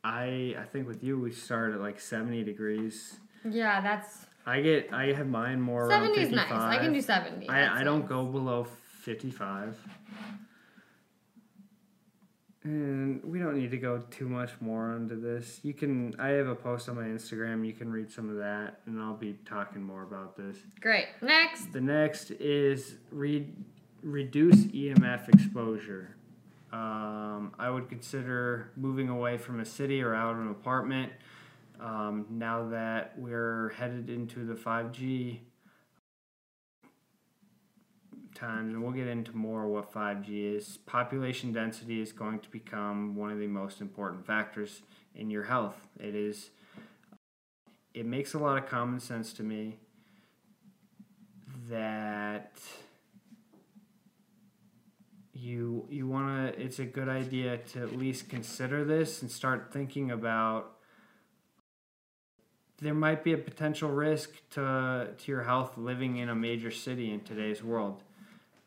I I think with you we start at like 70 degrees. Yeah, that's I get I have mine more around 70 is nice. I can do 70. That's I, I don't nice. go below 55. And we don't need to go too much more into this. You can I have a post on my Instagram. You can read some of that and I'll be talking more about this. Great. Next. The next is read reduce EMF exposure. Um, I would consider moving away from a city or out of an apartment. Um, now that we're headed into the 5G times, and we'll get into more what 5G is, population density is going to become one of the most important factors in your health. It is. It makes a lot of common sense to me that you you want to it's a good idea to at least consider this and start thinking about there might be a potential risk to to your health living in a major city in today's world.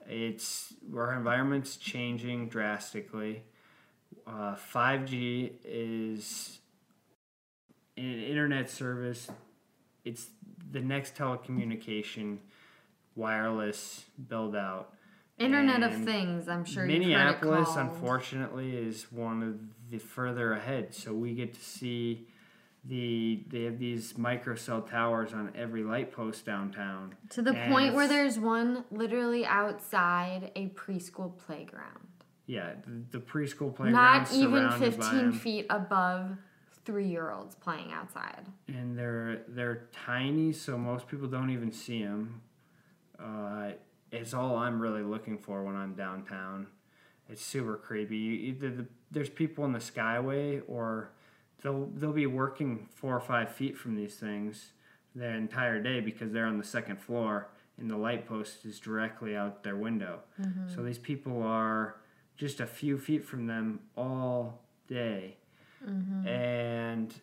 It's our environment's changing drastically. Uh, 5g is an internet service. It's the next telecommunication wireless build out Internet of Things, I'm sure you've heard it Minneapolis, unfortunately, is one of the further ahead. So we get to see the they have these microcell towers on every light post downtown. To the and point where there's one literally outside a preschool playground. Yeah, the, the preschool playground Not even surrounded by 15 feet above three year olds playing outside. and they're they're tiny, so most people don't even see them. Uh, it's all I'm really looking for when I'm downtown. It's super creepy. You, either the, there's people in the skyway, or they'll they'll be working four or five feet from these things the entire day because they're on the second floor and the light post is directly out their window. Mm-hmm. So these people are just a few feet from them all day mm-hmm. and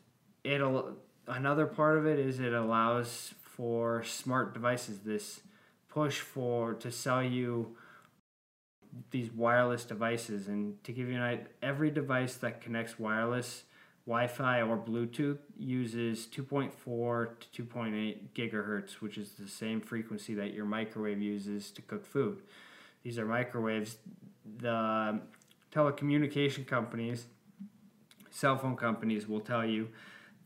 it'll another part of it is it allows for smart devices this push for to sell you these wireless devices. And to give you an idea every device that connects wireless wi-fi or bluetooth uses 2.4 to 2.8 gigahertz which is the same frequency that your microwave uses to cook food. These are microwaves. The telecommunication companies cell phone companies will tell you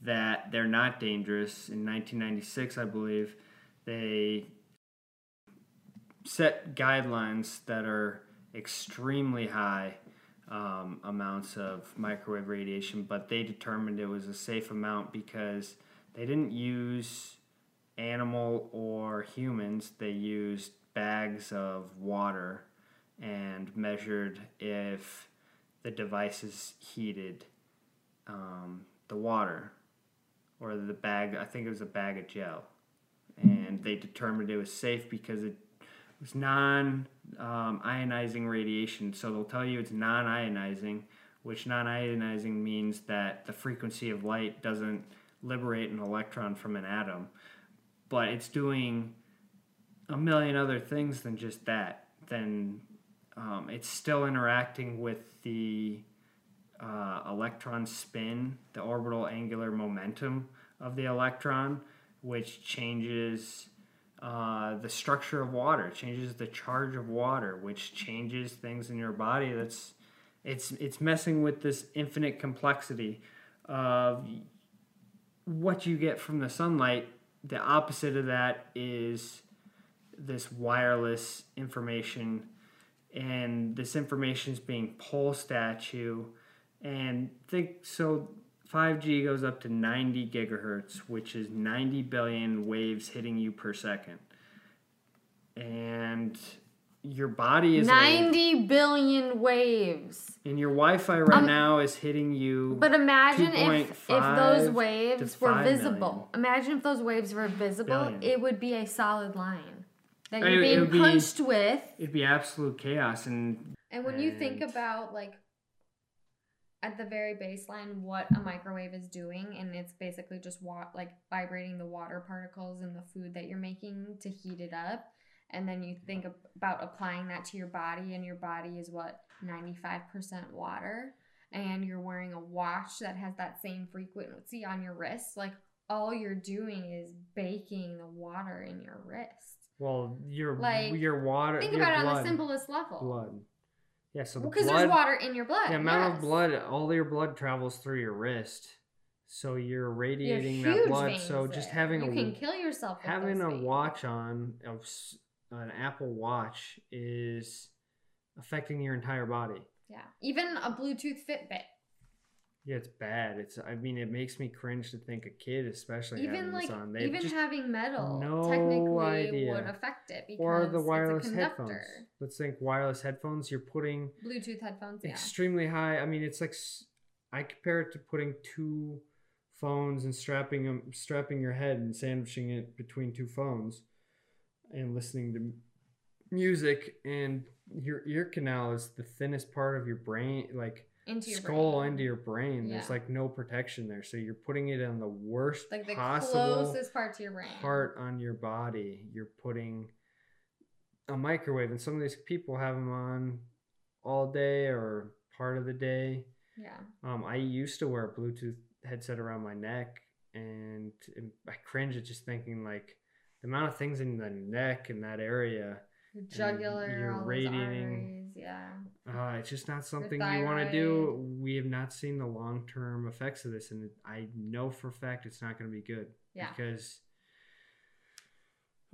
that they're not dangerous. In 1996, I believe, they set guidelines that are extremely high um, amounts of microwave radiation, but they determined it was a safe amount because they didn't use animal or humans, they used bags of water and measured if the devices heated um, the water or the bag. I think it was a bag of gel, and they determined it was safe because it was non um, ionizing radiation. So they'll tell you it's non ionizing, which non ionizing means that the frequency of light doesn't liberate an electron from an atom, but it's doing a million other things than just that. Then um, it's still interacting with the uh, electron spin, the orbital angular momentum of the electron, which changes uh, the structure of water, changes the charge of water, which changes things in your body. That's it's it's messing with this infinite complexity of what you get from the sunlight. The opposite of that is this wireless information, and this information is being pulsed at you and think so 5G goes up to 90 gigahertz, which is 90 billion waves hitting you per second. And your body is 90 billion waves. and your Wi-Fi right Um, now is hitting you But imagine if, if those waves were 5 visible. Imagine if those waves were visible, Billion. it would be a solid line that you're it being would be- punched with. it'd be absolute chaos and And when you think about like at the very baseline what a microwave is doing and it's basically just wa- like vibrating the water particles in the food that you're making to heat it up and then you think ab- about applying that to your body and your body is what 95% water and you're wearing a watch that has that same frequency on your wrist, like all you're doing is baking the water in your wrist. Well, your Like, your water. Think your about it on the simplest level. blood. Yeah, so the Because blood, there's water in your blood. the amount yes. of blood, all your blood travels through your wrist, so you're radiating that blood. So just there. having you a can kill yourself. With having a veins. watch on of an Apple Watch is affecting your entire body. Yeah, even a Bluetooth Fitbit. Yeah, it's bad. It's I mean, it makes me cringe to think a kid, especially even having like on. They even having metal no technically idea. would affect it because or the it's a wireless conductor. headphones. Let's think wireless headphones. You're putting Bluetooth headphones. Yeah. extremely high. I mean, it's like I compare it to putting two phones and strapping them, strapping your head and sandwiching it between two phones, and listening to music. And your ear canal is the thinnest part of your brain, like Into your skull brain. into your brain. There's like no protection there, so you're putting it on the worst like the possible closest part to your brain. part on your body. You're putting a microwave, and some of these people have them on all day or part of the day. Yeah. Um, I used to wear a Bluetooth headset around my neck, and, and I cringe at just thinking like the amount of things in the neck in that area. Jugular, radiating- Yeah. Uh, it's just not something you want to do. We have not seen the long term effects of this, and I know for a fact it's not going to be good. Yeah. Because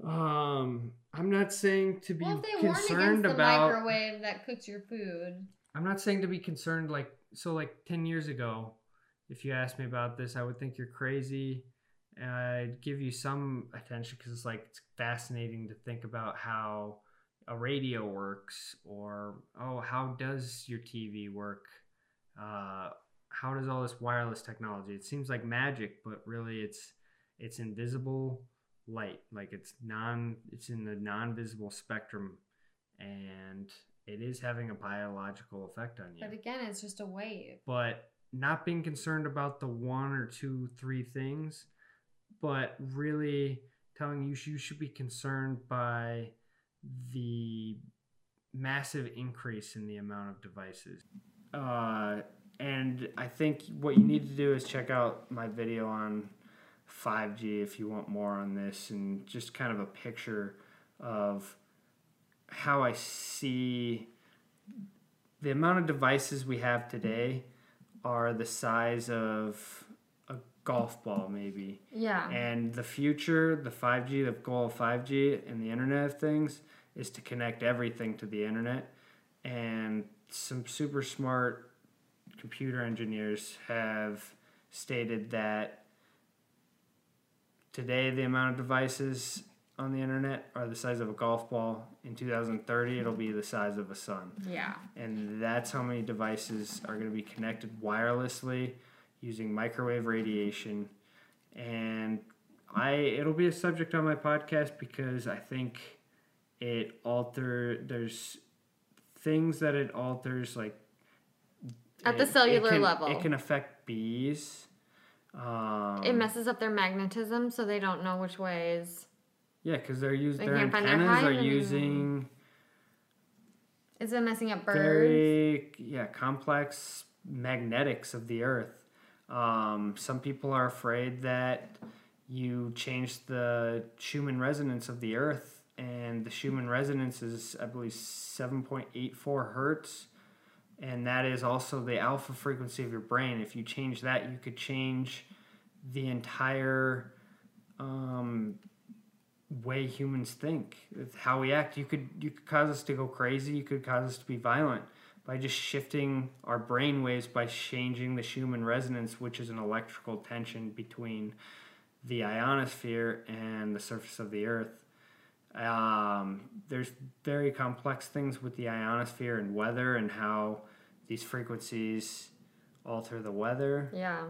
um, I'm not saying to be Well, if they warned against concerned the about. microwave that cooks your food, I'm not saying to be concerned like so like 10 years ago if you asked me about this I would think you're crazy and I'd give you some attention cuz it's like it's fascinating to think about how a radio works or oh how does your TV work? Uh how does all this wireless technology? It seems like magic but really it's it's invisible light. Like it's non it's in the non-visible spectrum and it is having a biological effect on you. But again, it's just a wave. but not being concerned about the one or two three things but really telling you you should be concerned by the massive increase in the amount of devices. Uh, and i think what you need to do is check out my video on 5g if you want more on this and just kind of a picture of how i see the amount of devices we have today are the size of golf ball maybe Yeah. and the future the 5g the goal of 5g and the internet of things is to connect everything to the internet and some super smart computer engineers have stated that today the amount of devices on the internet are the size of a golf ball in 2030 it'll be the size of a sun yeah. and that's how many devices are going to be connected wirelessly using microwave radiation and i it'll be a subject on my podcast because i think it alter there's things that it alters like At the it- it cellular can- level. it can affect bees um, It messes up their magnetism, so they don't know which way is. yeah because they're using They their find their antennas are using Is it messing up birds? very yeah complex magnetics of the earth um, some people are afraid that you change the schumann resonance of the earth and the schumann resonance is i believe 7.84 hertz and that is also the alpha frequency of your brain if you change that you could change the entire um, way humans think, how we act. You could you could cause us to go crazy. You could cause us to be violent by just shifting our brain waves by changing the Schumann resonance, which is an electrical tension between the ionosphere and the surface of the Earth. Um, there's very complex things with the ionosphere and weather and how these frequencies alter the weather. Yeah.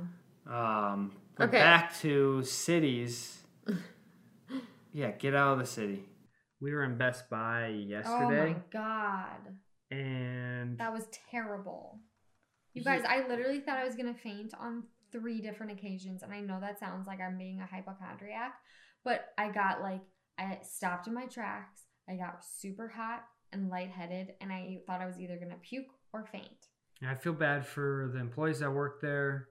Um, but Okay. back to cities. yeah, get out of the city. We were in Best Buy yesterday. Oh my god. And That was terrible. You Yeah. guys, I literally thought I was gonna faint on three different occasions, and I know that sounds like I'm being a hypochondriac, but I got like I stopped in my tracks. I got super hot and lightheaded, and I thought I was either gonna puke or faint. And I feel bad for the employees that work there.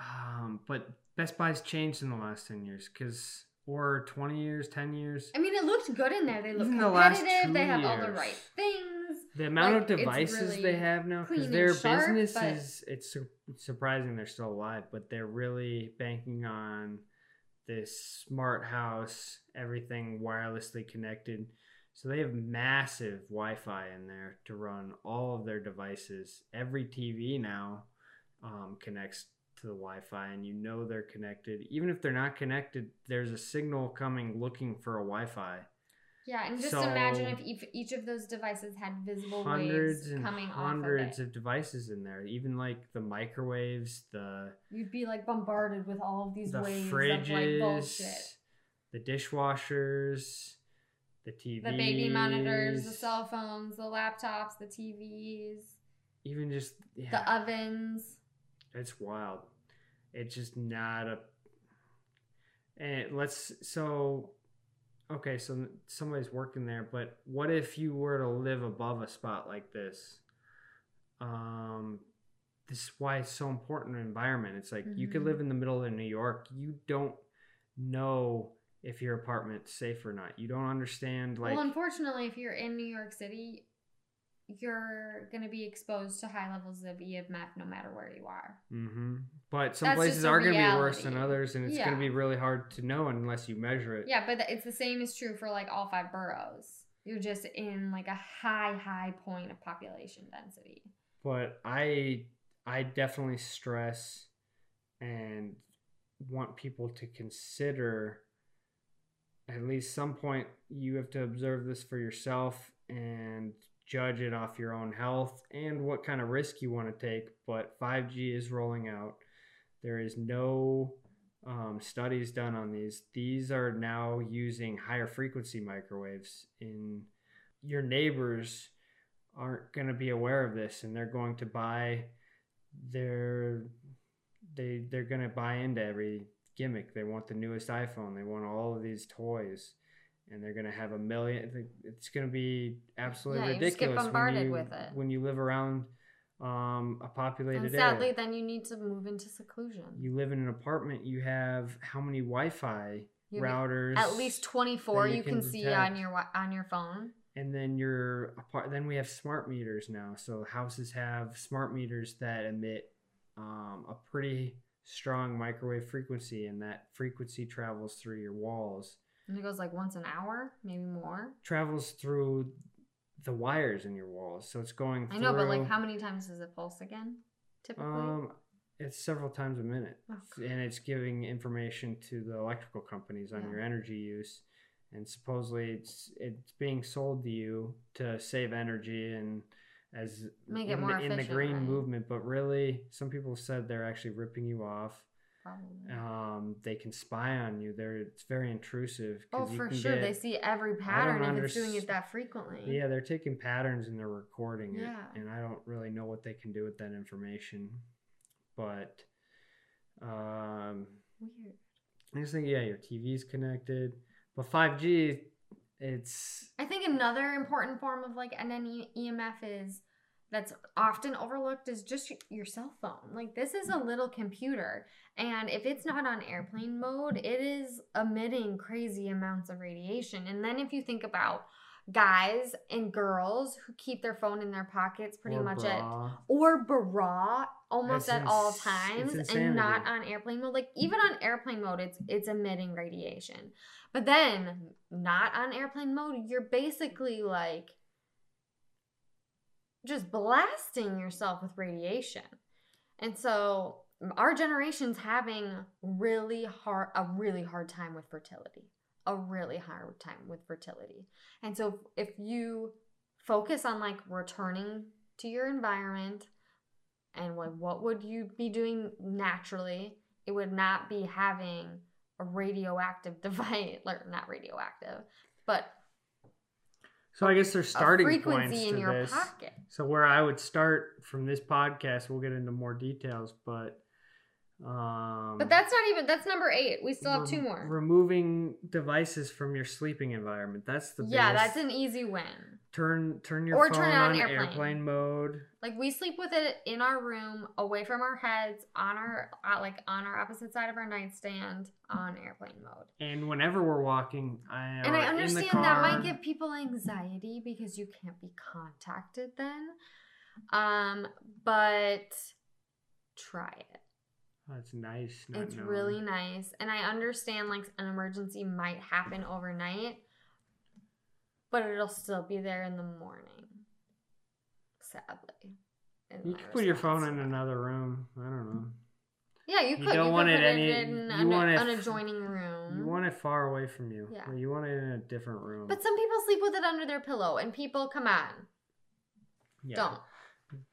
Um, but Best Buy's changed in the last 10 years because, or 20 years, 10 years. I mean, it looked good in there. They look Even the competitive. two They have all the right things. The amount Like, of devices really they have now, because their sharp, business but- is, it's sur- surprising they're still alive, but they're really banking on this smart house, everything wirelessly connected. So they have massive Wi Fi in there to run all of their devices. Every TV now um, connects to the Wi Fi, and you know they're connected. Even if they're not connected, there's a signal coming looking for a Wi Fi. Yeah, and just So- imagine if each, each of those devices had visible hundreds waves and coming hundreds off of it. of devices in there even like the microwaves the You'd be like bombarded with all of these the waves fridges of like bullshit. the dishwashers the TVs The baby monitors, the cell phones, the laptops, the TVs, even just yeah, the ovens. it's wild it's just not a and let's so okay so somebody's working there but what if you were to live above a spot like this? Um this is why it's so important in environment. It's like you could Mhm. live in the middle of new york. You don't know if your apartment's safe or not. You don't understand like well, unfortunately, if you're in New York City, you're going to be exposed to high levels of EMF no matter where you are. hmm but some That's places are going to be worse than others and it's going to be really hard to know unless you measure it Yeah, but it's the same is true for like all five boroughs. You're just in like a high, high point of population density. but i i definitely stress and want people to consider at least some point you have to observe this for yourself and judge it off your own health and what kind of risk you want to take but 5g is rolling out. There is no um, studies done on these. These are now using higher frequency microwaves in your neighbors aren't going to be aware of this and they're going to buy their they they're going to buy into every gimmick. They want the newest iphone. They want all of these toys and they're going to have a million it's going to be absolutely Yeah, you ridiculous bombarded when you, with it. when you live around um, a populated And area sadly, then you need to move into seclusion. you live in an apartment you have how many wi-fi You routers At least 24 you you can, can see on your on your phone. and then your apart then we have smart meters now so houses have smart meters that emit um, a pretty strong microwave frequency and that frequency travels through your walls And it goes like once an hour, maybe more. travels through the wires in your walls so it's going I know, but like how many times does it pulse again? Typically. um it's several times a minute Oh, and it's giving information to the electrical companies on Yeah. your energy use and supposedly it's it's being sold to you to save energy and as Make it in, more the, in the green right? movement but really some people said they're actually ripping you off Probably. um, they can spy on you they're it's very intrusive Oh, you for sure. get- They see every pattern if it's doing it that frequently. yeah they're taking patterns and they're recording it Yeah. and i don't really know what they can do with that information but um Weird. I just think yeah, your TV's connected, but five G, it's I think another important form of like an EMF is that's often overlooked is just your cell phone. Like this is a little computer, and if it's not on airplane mode, it is emitting crazy amounts of radiation. And then if you think about guys and girls who keep their phone in their pockets pretty or much at or bra almost That's at all times and not on airplane mode like even on airplane mode it's it's emitting radiation but then not on airplane mode you're basically like just blasting yourself with radiation. And so our generation's having really hard a really hard time with fertility a really hard time with fertility. And so if you focus on like returning to your environment and like what would you be doing naturally it would not be having a radioactive device or not radioactive but So I guess there's starting points in to your this. pocket So where I would start from this podcast, we'll get into more details, but Um, But that's not even that's number eight. We still have two more. Removing devices from your sleeping environment. That's the yeah, biggest- that's an easy win. Turn turn your Or phone turn it on on airplane. airplane mode. Like we sleep with it in our room, away from our heads, on our uh, like on our opposite side of our nightstand, on airplane mode. And whenever we're walking, I And I understand car, that might give people anxiety because you can't be contacted then. Um, but try it. That's nice. not It's knowing. really nice. And I understand like an emergency might happen overnight, but it'll still be there in the morning. Sadly. You could put your phone in another room. I don't know. Yeah, you You could. don't you want it any- in you an, want it an adjoining room. You want it far away from you. Yeah. You want it in a different room. but some people sleep with it under their pillow, and people, come on, yeah. don't.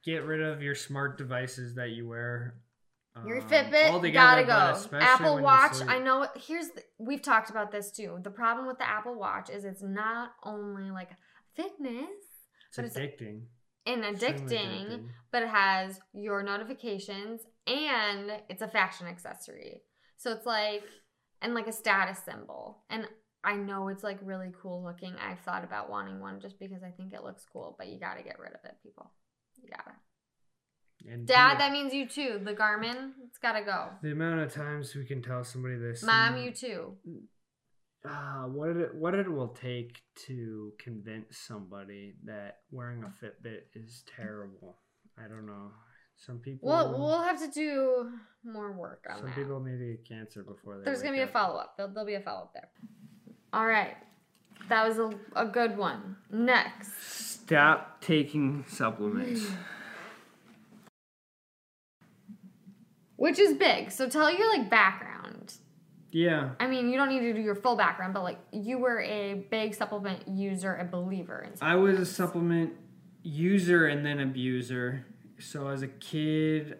Get rid of your smart devices that you wear. Your um, Fitbit gotta go. Apple Watch. I know. Here's the, we've talked about this too. The problem with the Apple Watch is it's not only like fitness It's but it's addicting. and Extremely addicting, but it has your notifications and it's a fashion accessory. So it's like and like a status symbol. And I know it's like really cool looking. I've thought about wanting one just because I think it looks cool, but you gotta get rid of it, people. You gotta. And Dad, that means you too. The Garmin, it's gotta go. the amount of times we can tell somebody this. Mom, and, you too. uh, what it what it will take to convince somebody that wearing a Fitbit is terrible. I don't know. Some people. We'll we'll have to do more work on some that. Some people to get cancer before they. There's gonna be a follow up. There'll, there'll be a follow up there. All right, that was a, a good one. Next, Stop taking supplements. which is big. So tell your like background. yeah. I mean, you don't need to do your full background, but like you were a big supplement user and believer in. I was a supplement user and then abuser. So as a kid,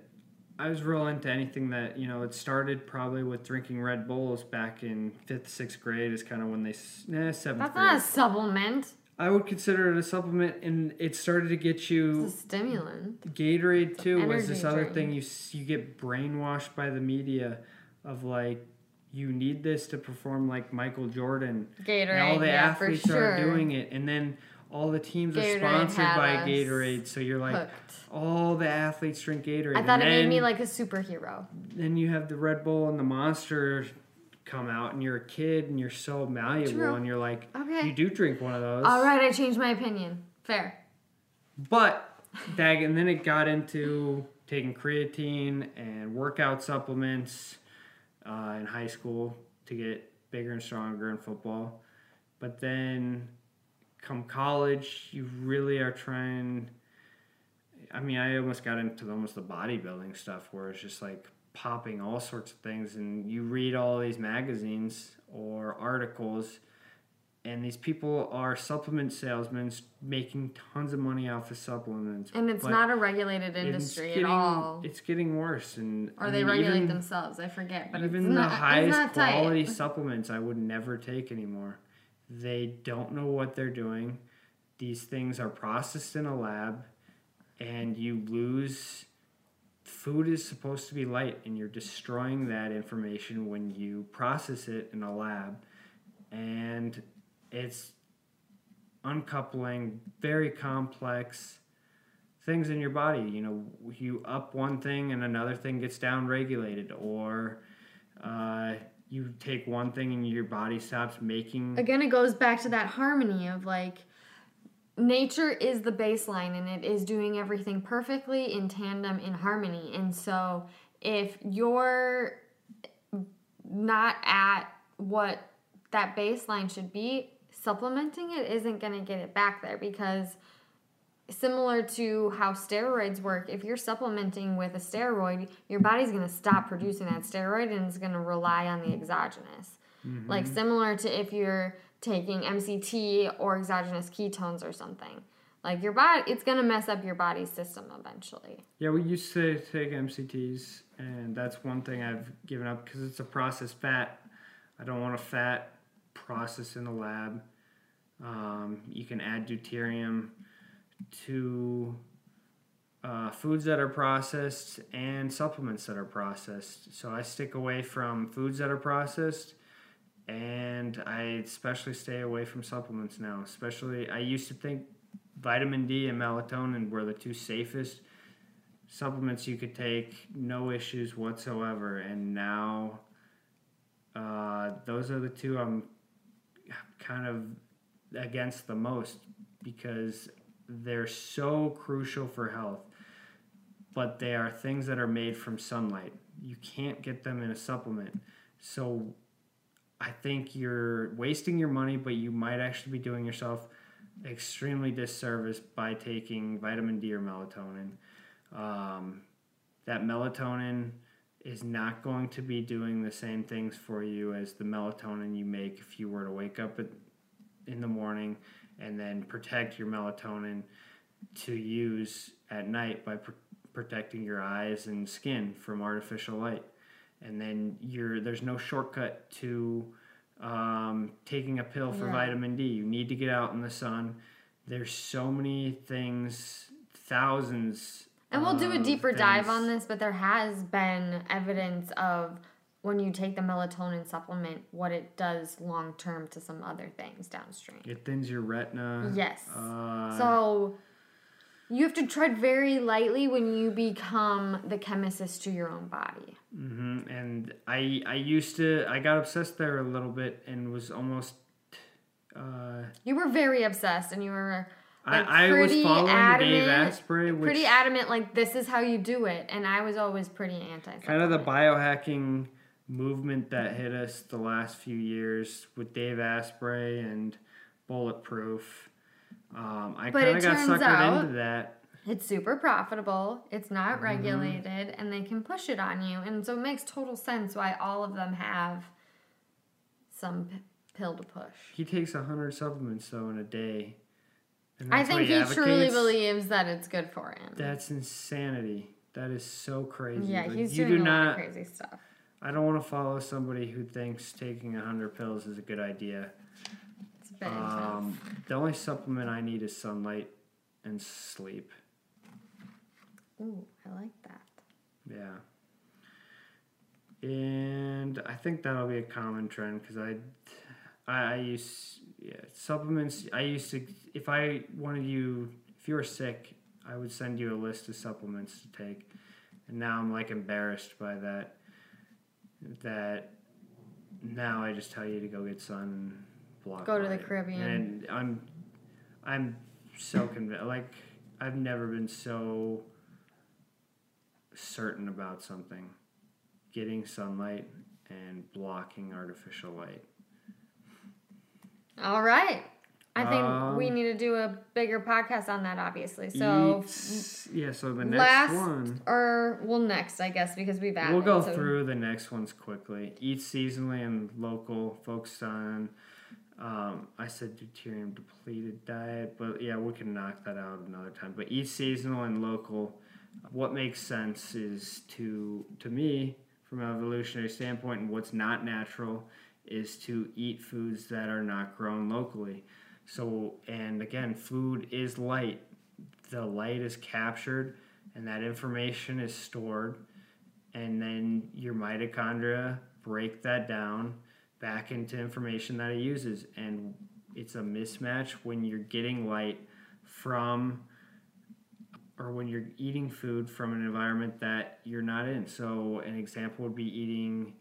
I was real into anything that you know. It started probably with drinking Red Bulls back in fifth, sixth grade. Is kind of when they nah, eh, seventh That's grade. not a supplement. I would consider it a supplement, and it started to get you It's a stimulant. Gatorade too was this other drink. thing you you get brainwashed by the media of like you need this to perform like Michael Jordan. Gatorade. and all the yeah, athletes sure. are doing it, and then all the teams are sponsored by Gatorade. So you're like, Hooked. all the athletes drink Gatorade. I thought and it made me like a superhero. Then you have the Red Bull and the Monster come out, and you're a kid, and you're so malleable, True. and you're like, Okay. you do drink one of those. All right, I changed my opinion. Fair. But that and then it got into taking creatine and workout supplements uh, in high school to get bigger and stronger in football. But then come college, you really are trying. I mean, I almost got into almost the bodybuilding stuff where it's just like popping all sorts of things, and you read all these magazines or articles, and these people are supplement salesmen making tons of money off of supplements. And it's but not a regulated industry getting- at all. It's getting worse, and Or I they mean, regulate even, themselves. I forget, but even it's the not, highest tight. quality supplements, I would never take anymore. They don't know what they're doing. These things are processed in a lab, and you lose. Food is supposed to be light, and you're destroying that information when you process it in a lab, and it's uncoupling very complex things in your body. You know, you up one thing and another thing gets down regulated, or uh, you take one thing and your body stops making. Again, it goes back to that harmony of like nature is the baseline and it is doing everything perfectly in tandem in harmony. And so if you're not at what that baseline should be, supplementing it isn't going to get it back there because similar to how steroids work, if you're supplementing with a steroid, your body's going to stop producing that steroid and it's going to rely on the exogenous. Like mm-hmm. similar to if you're taking MCT or exogenous ketones or something. Like your body, it's to mess up your body's system eventually. Yeah, we used to take MCTs, and that's one thing I've given up because it's a processed fat. I don't want a fat processed in the lab. Um, you can add deuterium to uh, foods that are processed and supplements that are processed. So I stick away from foods that are processed, and I especially stay away from supplements now. Especially, I used to think vitamin D and melatonin were the two safest supplements you could take, no issues whatsoever, and now uh, those are the two I'm kind of against the most because they're so crucial for health, but they are things that are made from sunlight. You can't get them in a supplement. So I think you're wasting your money, but you might actually be doing yourself extremely disservice by taking vitamin D or melatonin. Um, that melatonin is not going to be doing the same things for you as the melatonin you make if you were to wake up in the morning and then protect your melatonin to use at night by pr- protecting your eyes and skin from artificial light. And then you're there's no shortcut to um, taking a pill for Right. vitamin D. You need to get out in the sun. There's so many things, thousands. And we'll do a deeper dive on this, but there has been evidence of when you take the melatonin supplement, what it does long term to some other things downstream. It thins your retina. Yes. Uh, So you have to tread very lightly when you become the chemist to your own body. Hmm And I I used to I got obsessed there a little bit and was almost. Uh, You were very obsessed, and you were like I, I was following Dave adamant, Asprey, which pretty adamant. Like this is how you do it, and I was always pretty anti. kind of the biohacking movement that hit us the last few years with Dave Asprey and Bulletproof. Um, I kind of got suckered out- into that. It's super profitable. It's not Mm-hmm. regulated, and they can push it on you, and so it makes total sense why all of them have some p- pill to push. He takes hundred supplements though in a day. I think he truly believes that it's good for him. That's insanity. That is so crazy. yeah, Like, he's you doing do a not. lot of crazy stuff. I don't want to follow somebody who thinks taking hundred pills is a good idea. It's intense. Um, the only supplement I need is sunlight and sleep. Ooh, I like that. Yeah. And I think that'll be a common trend because I, I, I use yeah, supplements. I used to, if I wanted you, if you were sick, I would send you a list of supplements to take. And now I'm like embarrassed by that. That now I just tell you to go get sun block. Go to the. Caribbean. And I'm, I'm so convinced. Like I've never been so certain about something getting sunlight and blocking artificial light. All right. I think we Um, need to do a bigger podcast on that, obviously. So yeah, so the next last one. or well, next, I guess, because we've added. We'll go so- through the next ones quickly. Eat seasonally and local, focused on. Um, I said deuterium depleted diet, but yeah, we can knock that out another time. But eat seasonal and local. What makes sense is to to me, from an evolutionary standpoint, and what's not natural, is to eat foods that are not grown locally. So, and again, food is light. The light is captured, and that information is stored and then your mitochondria break that down back into information that it uses and it's a mismatch when you're getting light from or when you're eating food from an environment that you're not in so an example would be eating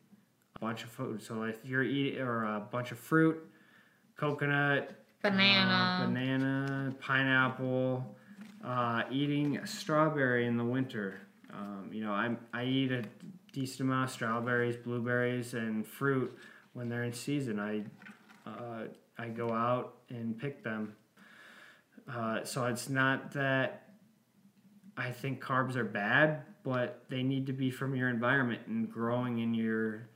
a bunch of food so if you're eating or a bunch of fruit coconut Banana. uh, banana, pineapple, uh, eating a strawberry in the winter. Um, you know, I I eat a decent amount of strawberries, blueberries, and fruit when they're in season. I uh, I go out and pick them. Uh, so it's not that I think carbs are bad, but they need to be from your environment and growing in your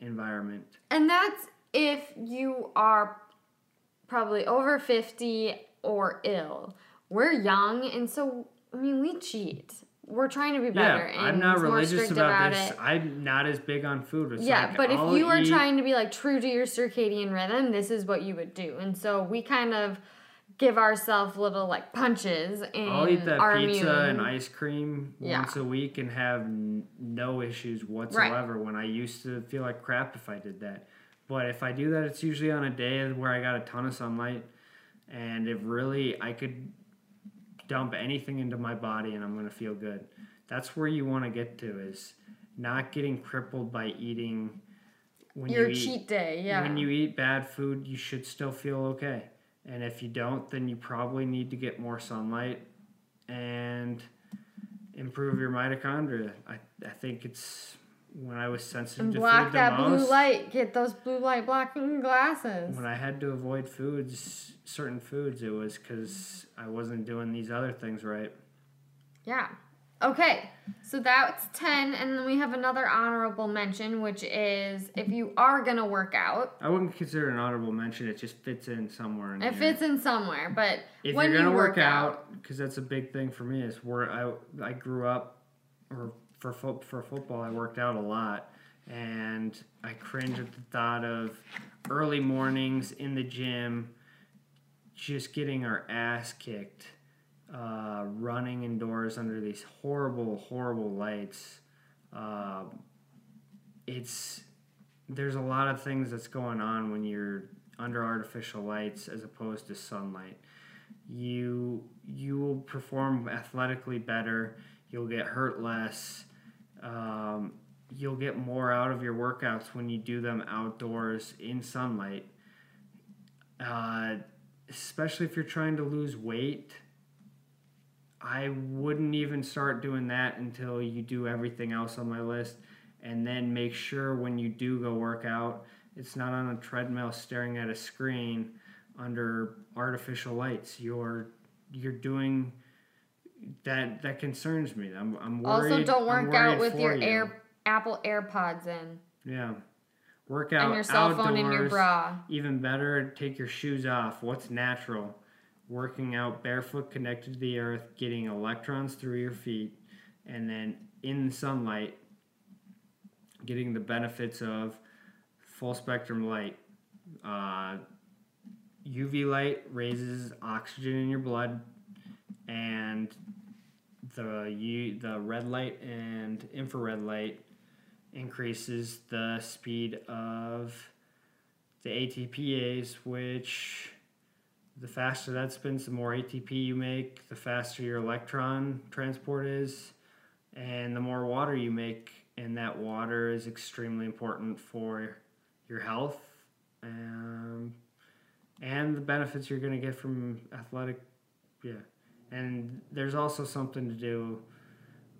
environment. And that's if you are probably over 50 or ill. We're young, and so, I mean, we cheat. We're trying to be better. Yeah, and I'm not religious strict about, this. it. I'm not as big on food. It's yeah, like, but if I'll you are eat- trying to be like true to your circadian rhythm, this is what you would do. And so we kind of give ourselves little like punches in I'll eat that our pizza immune. and ice cream Yeah. once a week and have n- no issues whatsoever. When I used to feel like crap if I did that, but if I do that, it's usually on a day where I got a ton of sunlight, and if really I could dump anything into my body and I'm gonna feel good. That's where you want to get to is not getting crippled by eating. When your you eat, cheat day, yeah. when you eat bad food, you should still feel okay. And if you don't, then you probably need to get more sunlight and improve your mitochondria. I, I think it's when I was sensitive and to block food that blue light. Get those blue light blocking glasses. When I had to avoid foods, certain foods, it was because I wasn't doing these other things right. Yeah. Okay, so that's 10, and then we have another honorable mention, which is if you are gonna work out, I wouldn't consider it an honorable mention. It just fits in somewhere in it here. fits in somewhere, but if when you're gonna you work out, because that's a big thing for me. Is where I I grew up, or for fo- for football, I worked out a lot, and I cringe at the thought of early mornings in the gym, just getting our ass kicked, uh, running indoors under these horrible horrible lights. Uh, it's there's a lot of things that's going on when you're under artificial lights as opposed to sunlight you you will perform athletically better you'll get hurt less um, you'll get more out of your workouts when you do them outdoors in sunlight uh, especially if you're trying to lose weight i wouldn't even start doing that until you do everything else on my list. And then make sure when you do go work out it's not on a treadmill staring at a screen under artificial lights. You're you're doing that that concerns me. I'm, I'm worried also don't work out with your you. air Apple AirPods in. Yeah. Work out and your cell phone in your bra. even better take your shoes off. What's natural working out barefoot connected to the earth getting electrons through your feet and then in sunlight getting the benefits of full spectrum light. Uh, uv light raises oxygen in your blood and the U, the red light and infrared light increases the speed of the ATPase, which the faster that spins, the more ATP you make, the faster your electron transport is, and the more water you make. And that water is extremely important for your health um, and the benefits you're going to get from athletic. Yeah. And there's also something to do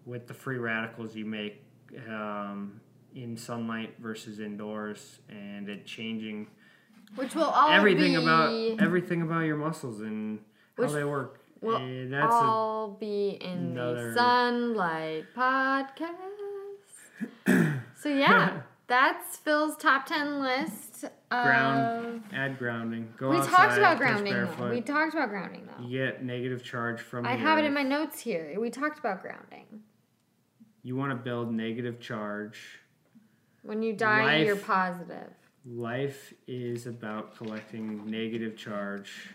with the free radicals you make um, in sunlight versus indoors, and it changing Which will all everything be, about everything about your muscles and how Which they work. will Eh, that's a, all be in another- the Sunlight Podcast. so yeah, that's Phil's top ten list. Of, Ground, add grounding. Go we outside. talked about grounding though. We talked about grounding though. you get negative charge from. I have it in my notes here. We talked about grounding. You want to build negative charge. When you die, you're positive. Life is about collecting negative charge.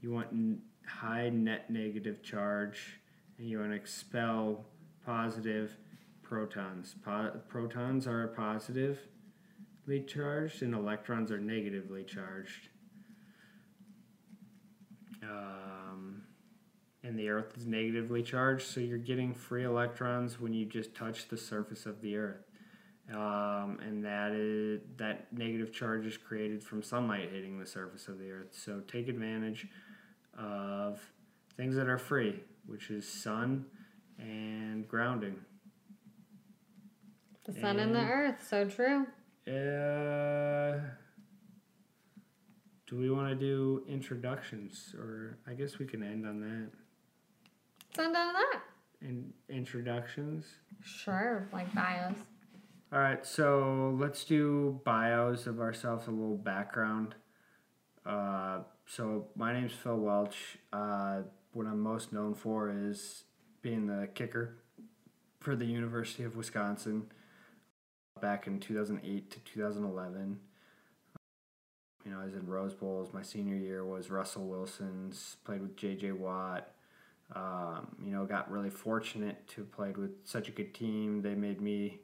You want n- high net negative charge, and you want to expel positive protons. Po- protons are positively charged, and electrons are negatively charged. Um, and the Earth is negatively charged, so you're getting free electrons when you just touch the surface of the Earth um, and that is that negative charge is created from sunlight hitting the surface of the earth. So take advantage of things that are free, which is sun and grounding. The sun and the earth. So true. Uh, do we want to do introductions, or I guess we can end on that. Sun done that. And introductions. Sure, like bios. All right, so let's do bios of ourselves, a little background. Uh, so my name's Phil Welch. Uh, what I'm most known for is being the kicker for the University of Wisconsin back in 2008 to 2011. you know, I was in Rose Bowls. My senior year was Russell Wilson's. Played with J.J. Watt. Um, you know, got really fortunate to have played with such a good team. They made me,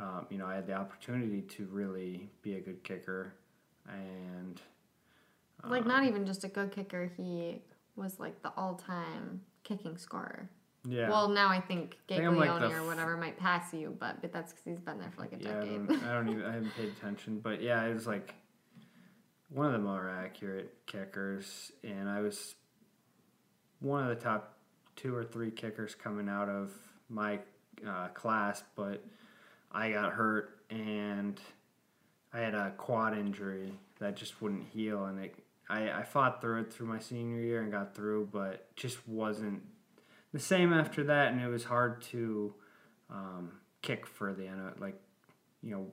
um, you know, I had the opportunity to really be a good kicker, and like not even just a good kicker. He was like the all-time kicking scorer. yeah. Well, now I think I like Gaglione the or f- whatever might pass you, but but that's because he's been there for like a Yeah, I decade. don't, I don't even. I haven't paid attention, but yeah, it was like one of the more accurate kickers, and I was one of the top two or three kickers coming out of my uh, class, but I got hurt and I had a quad injury that just wouldn't heal, and it. I, I fought through it through my senior year and got through, but just wasn't the same after that, and it was hard to um, kick for the end. Of like you know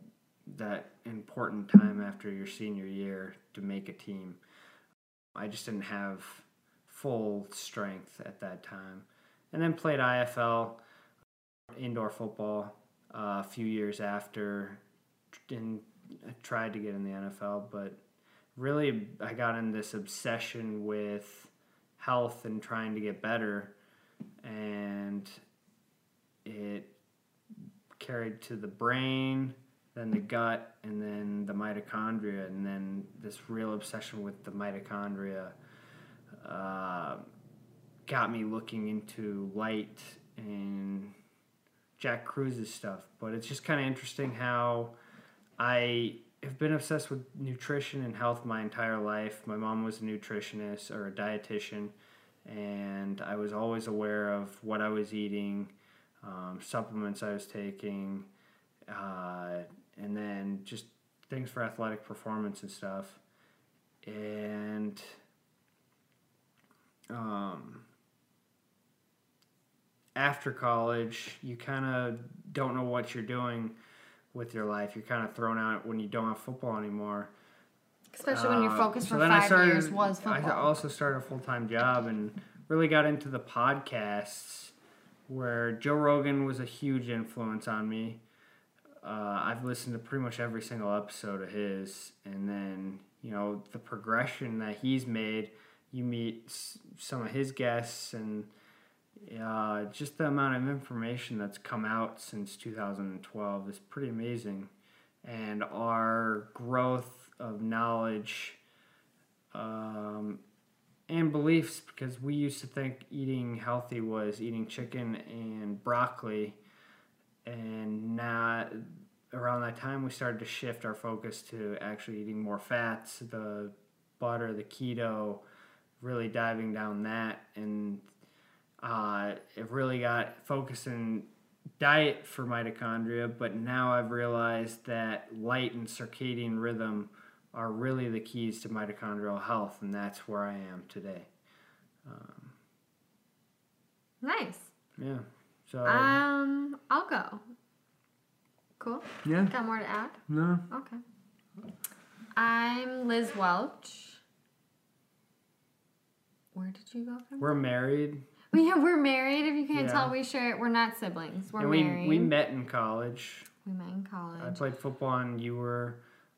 that important time after your senior year to make a team. I just didn't have full strength at that time, and then played IFL indoor football uh, a few years after, and tried to get in the NFL, but really I got in this obsession with health and trying to get better, and it carried to the brain, then the gut, and then the mitochondria, and then this real obsession with the mitochondria uh, got me looking into light and Jack Kruse's stuff. But it's just kind of interesting how I have been obsessed with nutrition and health my entire life. My mom was a nutritionist or a dietitian, and I was always aware of what I was eating, um, supplements I was taking, uh, and then just things for athletic performance and stuff. And um, after college, you kind of don't know what you're doing with your life. You're kind of thrown out when you don't have football anymore. Especially when your Uh, focus so for five started- years was football. I also started a full time job and really got into the podcasts, where Joe Rogan was a huge influence on me. Uh, I've listened to pretty much every single episode of his, and then you know the progression that he's made. You meet some of his guests, and uh, just the amount of information that's come out since 2012 is pretty amazing. And our growth of knowledge um, and beliefs, because we used to think eating healthy was eating chicken and broccoli, and now around that time we started to shift our focus to actually eating more fats, the butter, the keto, really diving down that, and uh, it really got focused in diet for mitochondria, but now I've realized that light and circadian rhythm are really the keys to mitochondrial health, and that's where I am today. nice. Yeah. So Um, I'll go. Cool. yeah, Got more to add? no, Okay. I'm Liz Welch. Where did you go from? we're married, Yeah, we're married. If you can't Yeah. tell, we share. We're not siblings. We're and we married. we met in college. We met in college. I played football, and you were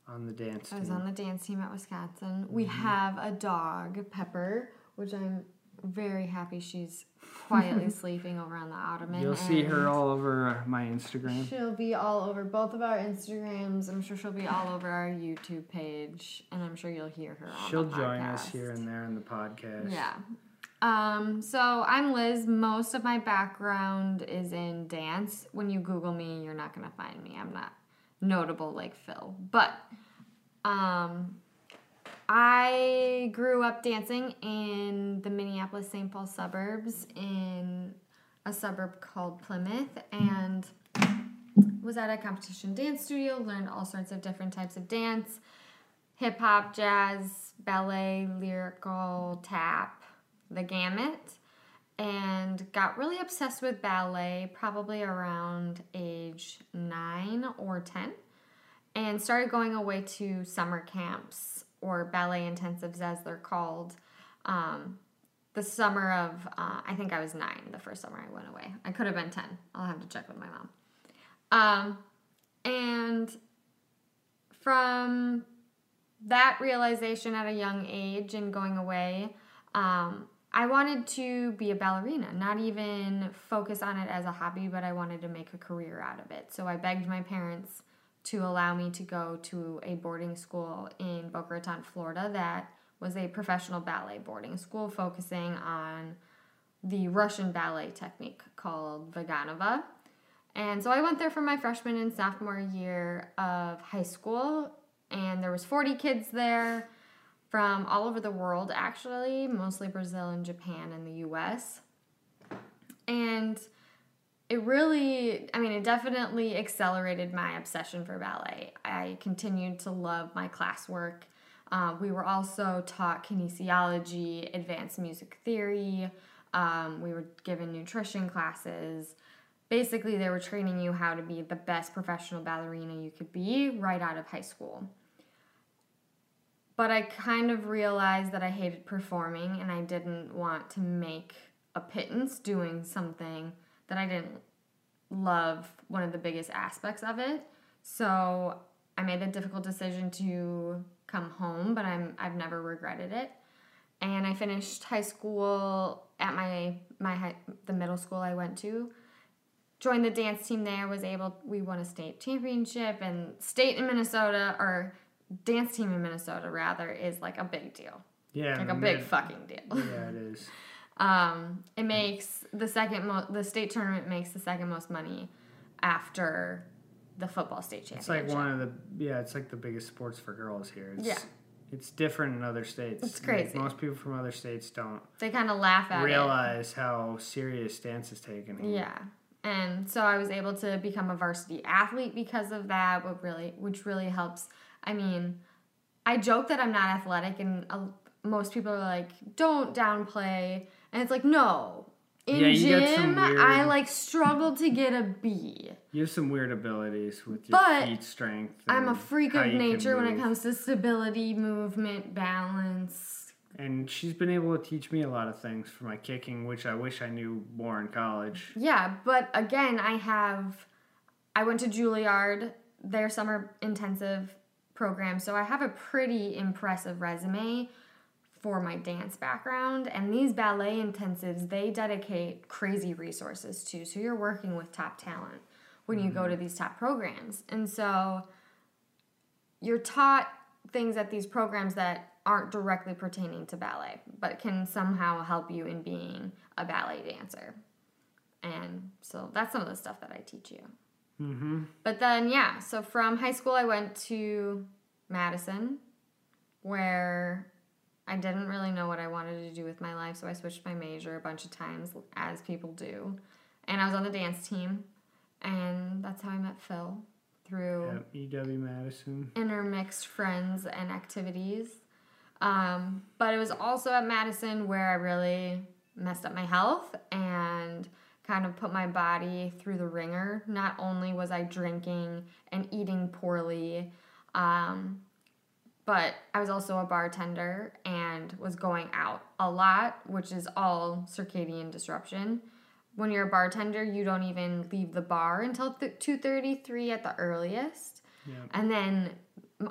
on the dance team. I was team. on the dance team at Wisconsin. Mm-hmm. We have a dog, Pepper, which I'm very happy she's quietly sleeping over on the ottoman. You'll see her all over my Instagram. She'll be all over both of our Instagrams. I'm sure she'll be all over our YouTube page, and I'm sure you'll hear her. On She'll the join us here and there in the podcast. Yeah. Um, so I'm Liz. Most of my background is in dance. When you Google me, you're not gonna find me. I'm not notable like Phil. But um I grew up dancing in the Minneapolis St. Paul suburbs in a suburb called Plymouth and was at a competition dance studio, learned all sorts of different types of dance hip hop, jazz, ballet, lyrical, tap, the gamut, and got really obsessed with ballet probably around age nine or 10, and started going away to summer camps or ballet intensives as they're called. Um, the summer of, uh, I think I was nine the first summer I went away. I could have been 10. I'll have to check with my mom. Um, and from that realization at a young age and going away, um, I wanted to be a ballerina, not even focus on it as a hobby, but I wanted to make a career out of it. So I begged my parents to allow me to go to a boarding school in Boca Raton, Florida, that was a professional ballet boarding school focusing on the Russian ballet technique called Vaganova. And so I went there for my freshman and sophomore year of high school, and there was 40 kids there from all over the world actually, mostly Brazil and Japan and the US. And it really, I mean, it definitely accelerated my obsession for ballet. I continued to love my classwork. Uh, we were also taught kinesiology, advanced music theory. Um, we were given nutrition classes. Basically, they were training you how to be the best professional ballerina you could be right out of high school. But I kind of realized that I hated performing and I didn't want to make a pittance doing something that I didn't love one of the biggest aspects of it. So I made the difficult decision to come home, but I'm I've never regretted it. And I finished high school at my my high, the middle school I went to. Joined the dance team there. Was able we won a state championship and state in Minnesota or dance team in Minnesota rather is like a big deal. Yeah, Like a big fucking deal. Yeah, it is. Um, it makes the second mo- the state tournament makes the second most money after the football state championship. It's like one of the yeah, it's like the biggest sports for girls here. It's, Yeah. It's different in other states. It's Like, crazy. most people from other states don't they kind of laugh at it. realize how serious dance is taken. here. Yeah. And so I was able to become a varsity athlete because of that, what really which really helps. I mean, I joke that I'm not athletic and uh, most people are like, "Don't downplay." And it's like, "No." In Yeah, you get some gym, I like struggled to get a B. You have some weird abilities with your But feet strength. I'm a freak of nature when it comes to stability, movement, balance. And she's been able to teach me a lot of things for my kicking, which I wish I knew more in college. Yeah, but again, I have I went to Juilliard, their summer intensive program, so I have a pretty impressive resume for my dance background and these ballet intensives, they dedicate crazy resources to. So you're working with top talent when you go to mm-hmm. these top programs. And so you're taught things at these programs that aren't directly pertaining to ballet, but can somehow help you in being a ballet dancer. And so that's some of the stuff that I teach you. Mm-hmm. But then, yeah, so from high school, I went to Madison, where I didn't really know what I wanted to do with my life, so I switched my major a bunch of times, as people do. And I was on the dance team, and that's how I met Phil through Yep, UW Madison. intermixed friends and activities. Um, but it was also at Madison where I really messed up my health and kind of put my body through the ringer. Not only was I drinking and eating poorly, um, but I was also a bartender and was going out a lot, which is all circadian disruption. When you're a bartender, you don't even leave the bar until th- 2:33 at the earliest. And then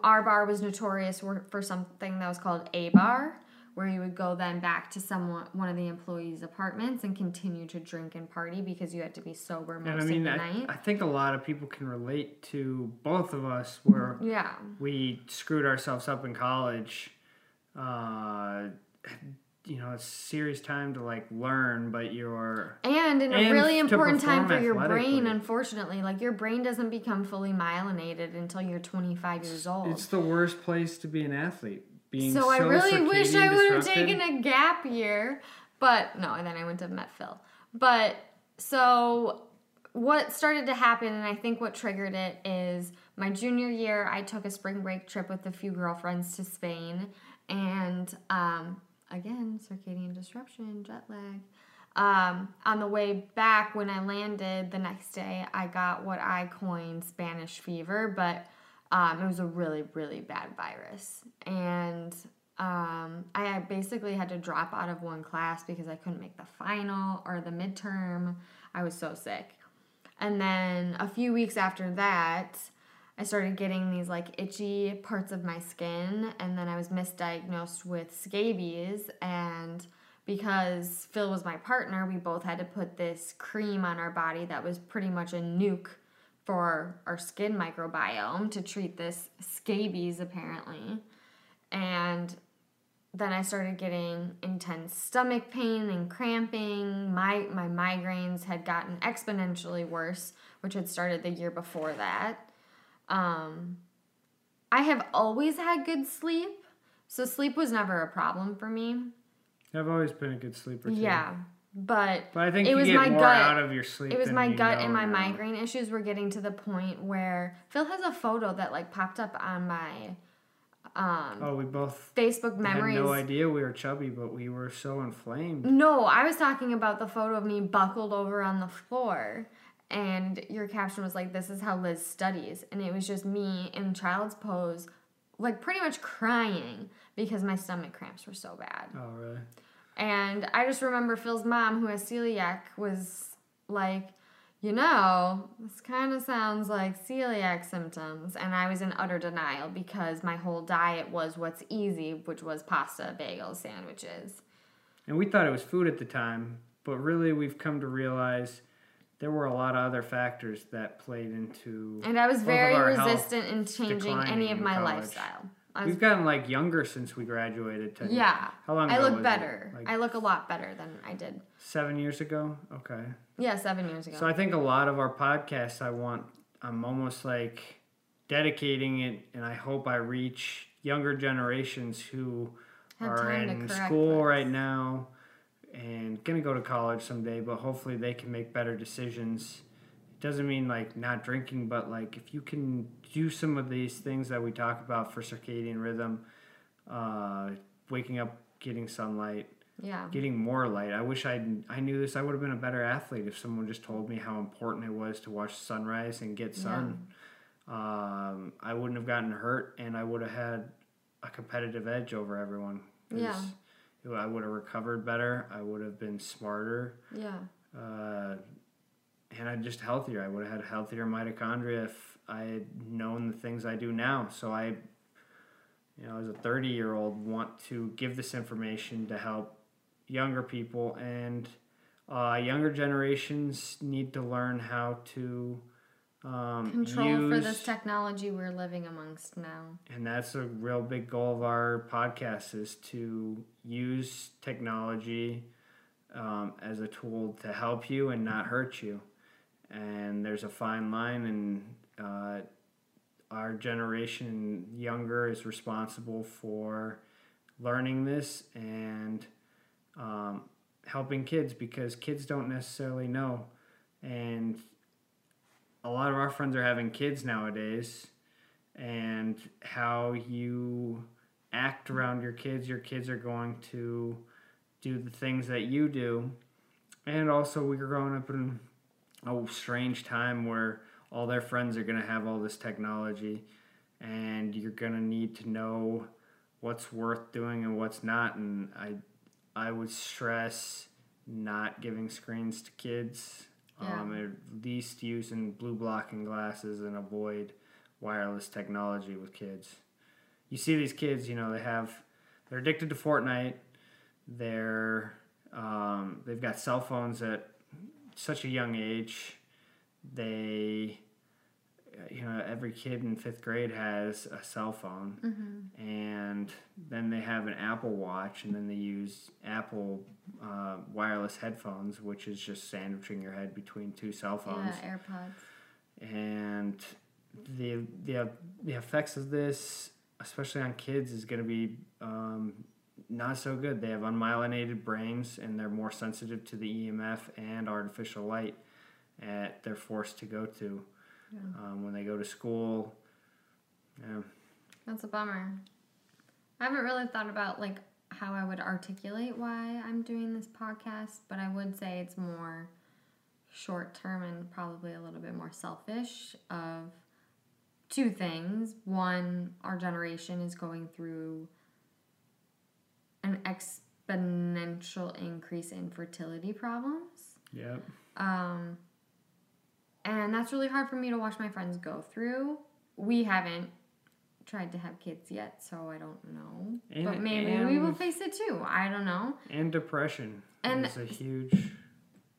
our bar was notorious for something that was called a bar, where you would go then back to someone one of the employees' apartments and continue to drink and party because you had to be sober most And I mean, of the I, night. I think a lot of people can relate to both of us where yeah. we screwed ourselves up in college. Uh, you know, it's serious time to like learn, but you're And in a And really important time for your brain, unfortunately, like your brain doesn't become fully myelinated until you're 25 years old. it's the worst place to be an athlete. Being so I really wish I would have taken a gap year, but no. And then I went to Met Phil. But so what started to happen, and I think what triggered it is my junior year. I took a spring break trip with a few girlfriends to Spain, and um, again, circadian disruption, jet lag. Um, on the way back, when I landed the next day, I got what I coined Spanish fever, but um, it was a really, really bad virus. And um, I basically had to drop out of one class because I couldn't make the final or the midterm. I was so sick. And then a few weeks after that, I started getting these like itchy parts of my skin, and then I was misdiagnosed with scabies. And because Phil was my partner, we both had to put this cream on our body that was pretty much a nuke for our skin microbiome to treat this scabies, apparently. And then I started getting intense stomach pain and cramping. My my migraines had gotten exponentially worse, which had started the year before that. Um, I have always had good sleep, so sleep was never a problem for me. I've always been a good sleeper too. Yeah, but But I think It was my gut. out of your sleep. it was my gut and my now. migraine issues were getting to the point where Phil has a photo that like popped up on my um, Oh, we both Facebook memories. had no idea we were chubby, but we were so inflamed. No, I was talking about the photo of me buckled over on the floor. And your caption was like, This is how Liz studies. And it was just me in child's pose, like pretty much crying because my stomach cramps were so bad. Oh, really? And I just remember Phil's mom, who has celiac, was like, you know, this kind of sounds like celiac symptoms. And I was in utter denial because my whole diet was what's easy, which was pasta, bagels, sandwiches. And we thought it was food at the time, but really we've come to realize there were a lot of other factors that played into. And I was very resistant in changing any of my college. lifestyle. I was, We've gotten like younger since we graduated. To, yeah. How long I look better. Like I look a lot better than I did. seven years ago? Okay. Yeah, seven years ago. So I think a lot of our podcasts, I want, I'm almost like dedicating it, and I hope I reach younger generations who Have are in school this. right now and gonna go to college someday, but hopefully they can make better decisions. Doesn't mean like not drinking, but like if you can do some of these things that we talk about for circadian rhythm, uh, waking up, getting sunlight, yeah. getting more light. I wish I I knew this. I would have been a better athlete if someone just told me how important it was to watch sunrise and get sun. Um, I wouldn't have gotten hurt, and I would have had a competitive edge over everyone. Yeah. I would have recovered better. I would have been smarter, Yeah. uh, and I'm just healthier. I would have had healthier mitochondria if I had known the things I do now. So I, you know, as a 30 year old, want to give this information to help younger people and uh, younger generations need to learn how to um, Control for this technology we're living amongst now. and that's a real big goal of our podcast is to use technology um, as a tool to help you and not hurt you and there's a fine line and uh, our generation younger is responsible for learning this and um, helping kids because kids don't necessarily know. And a lot of our friends are having kids nowadays and how you act around your kids your kids are going to do the things that you do. And also we're growing up in a strange time where all their friends are going to have all this technology and you're going to need to know what's worth doing and what's not. And i i would stress not giving screens to kids. Yeah. um, at least using blue blocking glasses and avoid wireless technology with kids. You see these kids you know they have they're addicted to fortnite. They're um, they've got cell phones at such a young age they you know every kid in fifth grade has a cell phone Mm-hmm. and then they have an apple watch and then they use apple uh, wireless headphones which is just sandwiching your head between two cell phones Yeah, AirPods. and the the the effects of this, especially on kids, is going to be um, not so good. They have unmyelinated brains, and they're more sensitive to the EMF and artificial light that they're forced to go to um, when they go to school. Yeah. That's a bummer. I haven't really thought about like how I would articulate why I'm doing this podcast, but I would say it's more short term and probably a little bit more selfish of two things. One, our generation is going through an exponential increase in fertility problems. Yep. Um, and that's really hard for me to watch my friends go through we haven't tried to have kids yet, so I don't know. And- but maybe we will face it too. I don't know. And depression And- is a huge.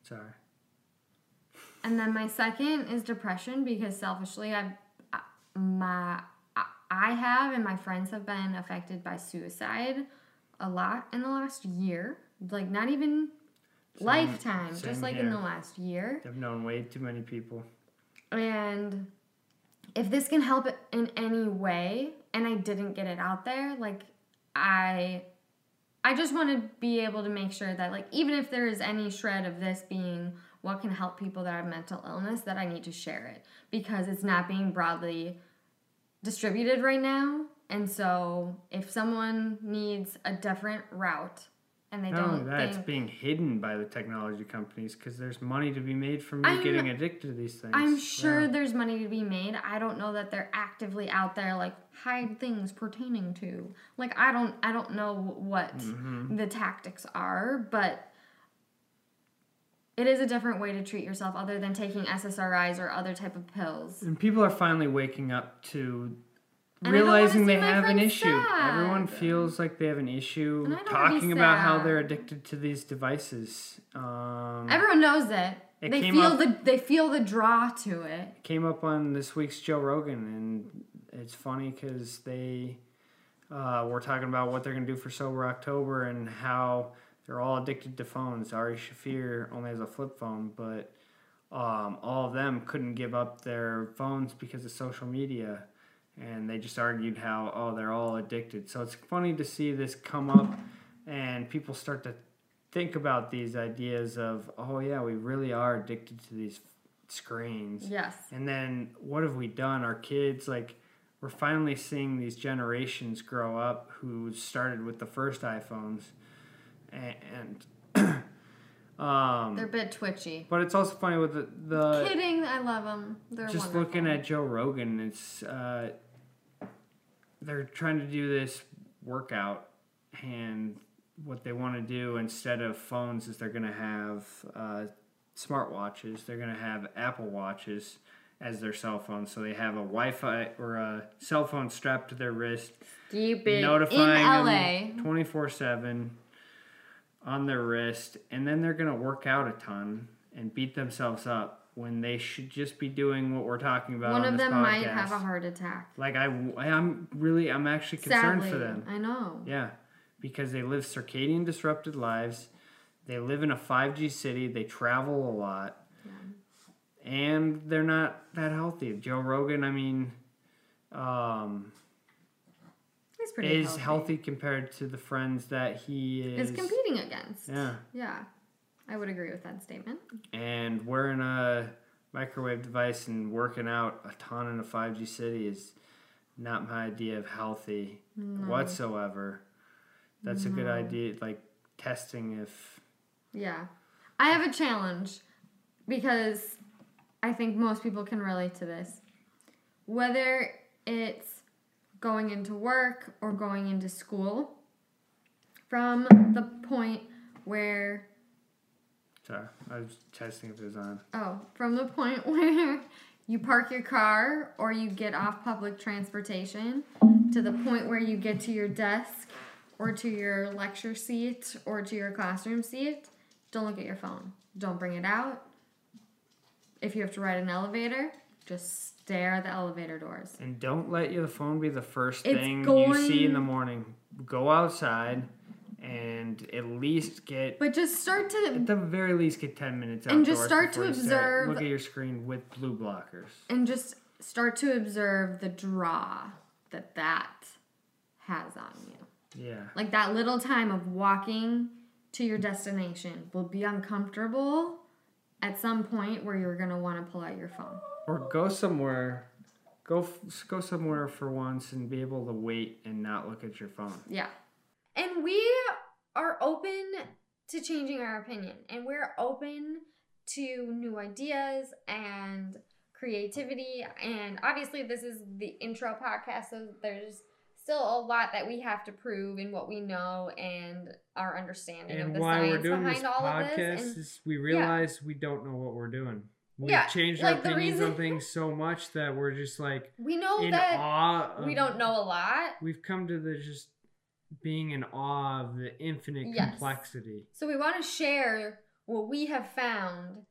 Sorry. And then my second is depression because selfishly, I've my I- I have and my friends have been affected by suicide a lot in the last year. Like not even Same- lifetime, same just like in the last year. I've known way too many people. And if this can help in any way, and I didn't get it out there, like I I just want to be able to make sure that like even if there is any shred of this being what can help people that have mental illness that I need to share it because it's not being broadly distributed right now. And so if someone needs a different route and they Not only don't that, it's being hidden by the technology companies because there's money to be made from you I'm- getting addicted to these things. I'm sure Yeah. there's money to be made. I don't know that they're actively out there like hide things pertaining to. Like I don't I don't know what Mm-hmm. the tactics are, but it is a different way to treat yourself other than taking SSRIs or other type of pills. And people are finally waking up to And I don't wanna realizing they have an issue. Everyone feels like they have an issue And I don't wanna be talking about how they're addicted to these devices. Um, Everyone knows it. It they feel up- the they feel the draw to it. came up on this week's Joe Rogan, and it's funny because they uh, were talking about what they're going to do for Sober October and how they're all addicted to phones. Ari Shaffir only has a flip phone, but um, all of them couldn't give up their phones because of social media. And they just argued how, oh, they're all addicted. So it's funny to see this come up and people start to think about these ideas of, oh, yeah, we really are addicted to these screens. Yes. And then what have we done? Our kids, like, we're finally seeing these generations grow up who started with the first iPhones, and, and um, They're a bit twitchy. but it's also funny with the, the Kidding, I love them. They're just wonderful. looking at Joe Rogan. It's uh, they're trying to do this workout, and what they want to do instead of phones is they're going to have uh, smartwatches. They're going to have Apple watches as their cell phone, so they have a Wi-Fi or a cell phone strapped to their wrist, it notifying in LA. them twenty four seven on their wrist, and then they're going to work out a ton and beat themselves up when they should just be doing what we're talking about. One on of them might have a heart attack. Like I, I'm really, I'm actually concerned Sadly, for them. I know. Yeah, because they live circadian disrupted lives. They live in a 5G city. They travel a lot. yeah. And they're not that healthy. Joe Rogan, I mean, um, He's pretty is healthy. compared to the friends that he is. Is competing against. Yeah. Yeah. I would agree with that statement. And wearing a microwave device and working out a ton in a 5G city is not my idea of healthy whatsoever. That's a good idea. Like testing if Yeah. I have a challenge because I think most people can relate to this. Whether it's going into work or going into school, from the point where sorry, I was testing if it was on. Oh, from the point where you park your car or you get off public transportation to the point where you get to your desk or to your lecture seat or to your classroom seat, don't look at your phone. Don't bring it out. If you have to ride an elevator, just stare at the elevator doors. And don't let your phone be the first It's thing you see in the morning. Go outside and at least get But just start to at the very least get 10 minutes And just start to observe- look at your screen with blue blockers. and just start to observe the draw that that has on you. Yeah. Like that little time of walking to your destination will be uncomfortable at some point where you're going to want to pull out your phone. Or go somewhere go go somewhere for once and be able to wait and not look at your phone. Yeah. And we are open to changing our opinion and we're open to new ideas and creativity. And obviously, this is the intro podcast, so there's still a lot that we have to prove in what we know and our understanding of And the why science we're doing behind all of this. And is we realize we don't know what we're doing. we've Yeah, changed like our the opinions on reason- things so much that we're just like We know that. Of, we don't know a lot. We've come to the just being in awe of the infinite Yes. complexity. So we want to share what we have found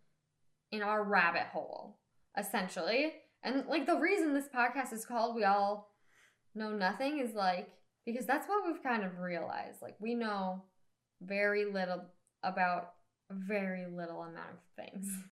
in our rabbit hole, essentially. And like the reason this podcast is called We All Know Nothing is like because that's what we've kind of realized. Like we know very little about a very little amount of things.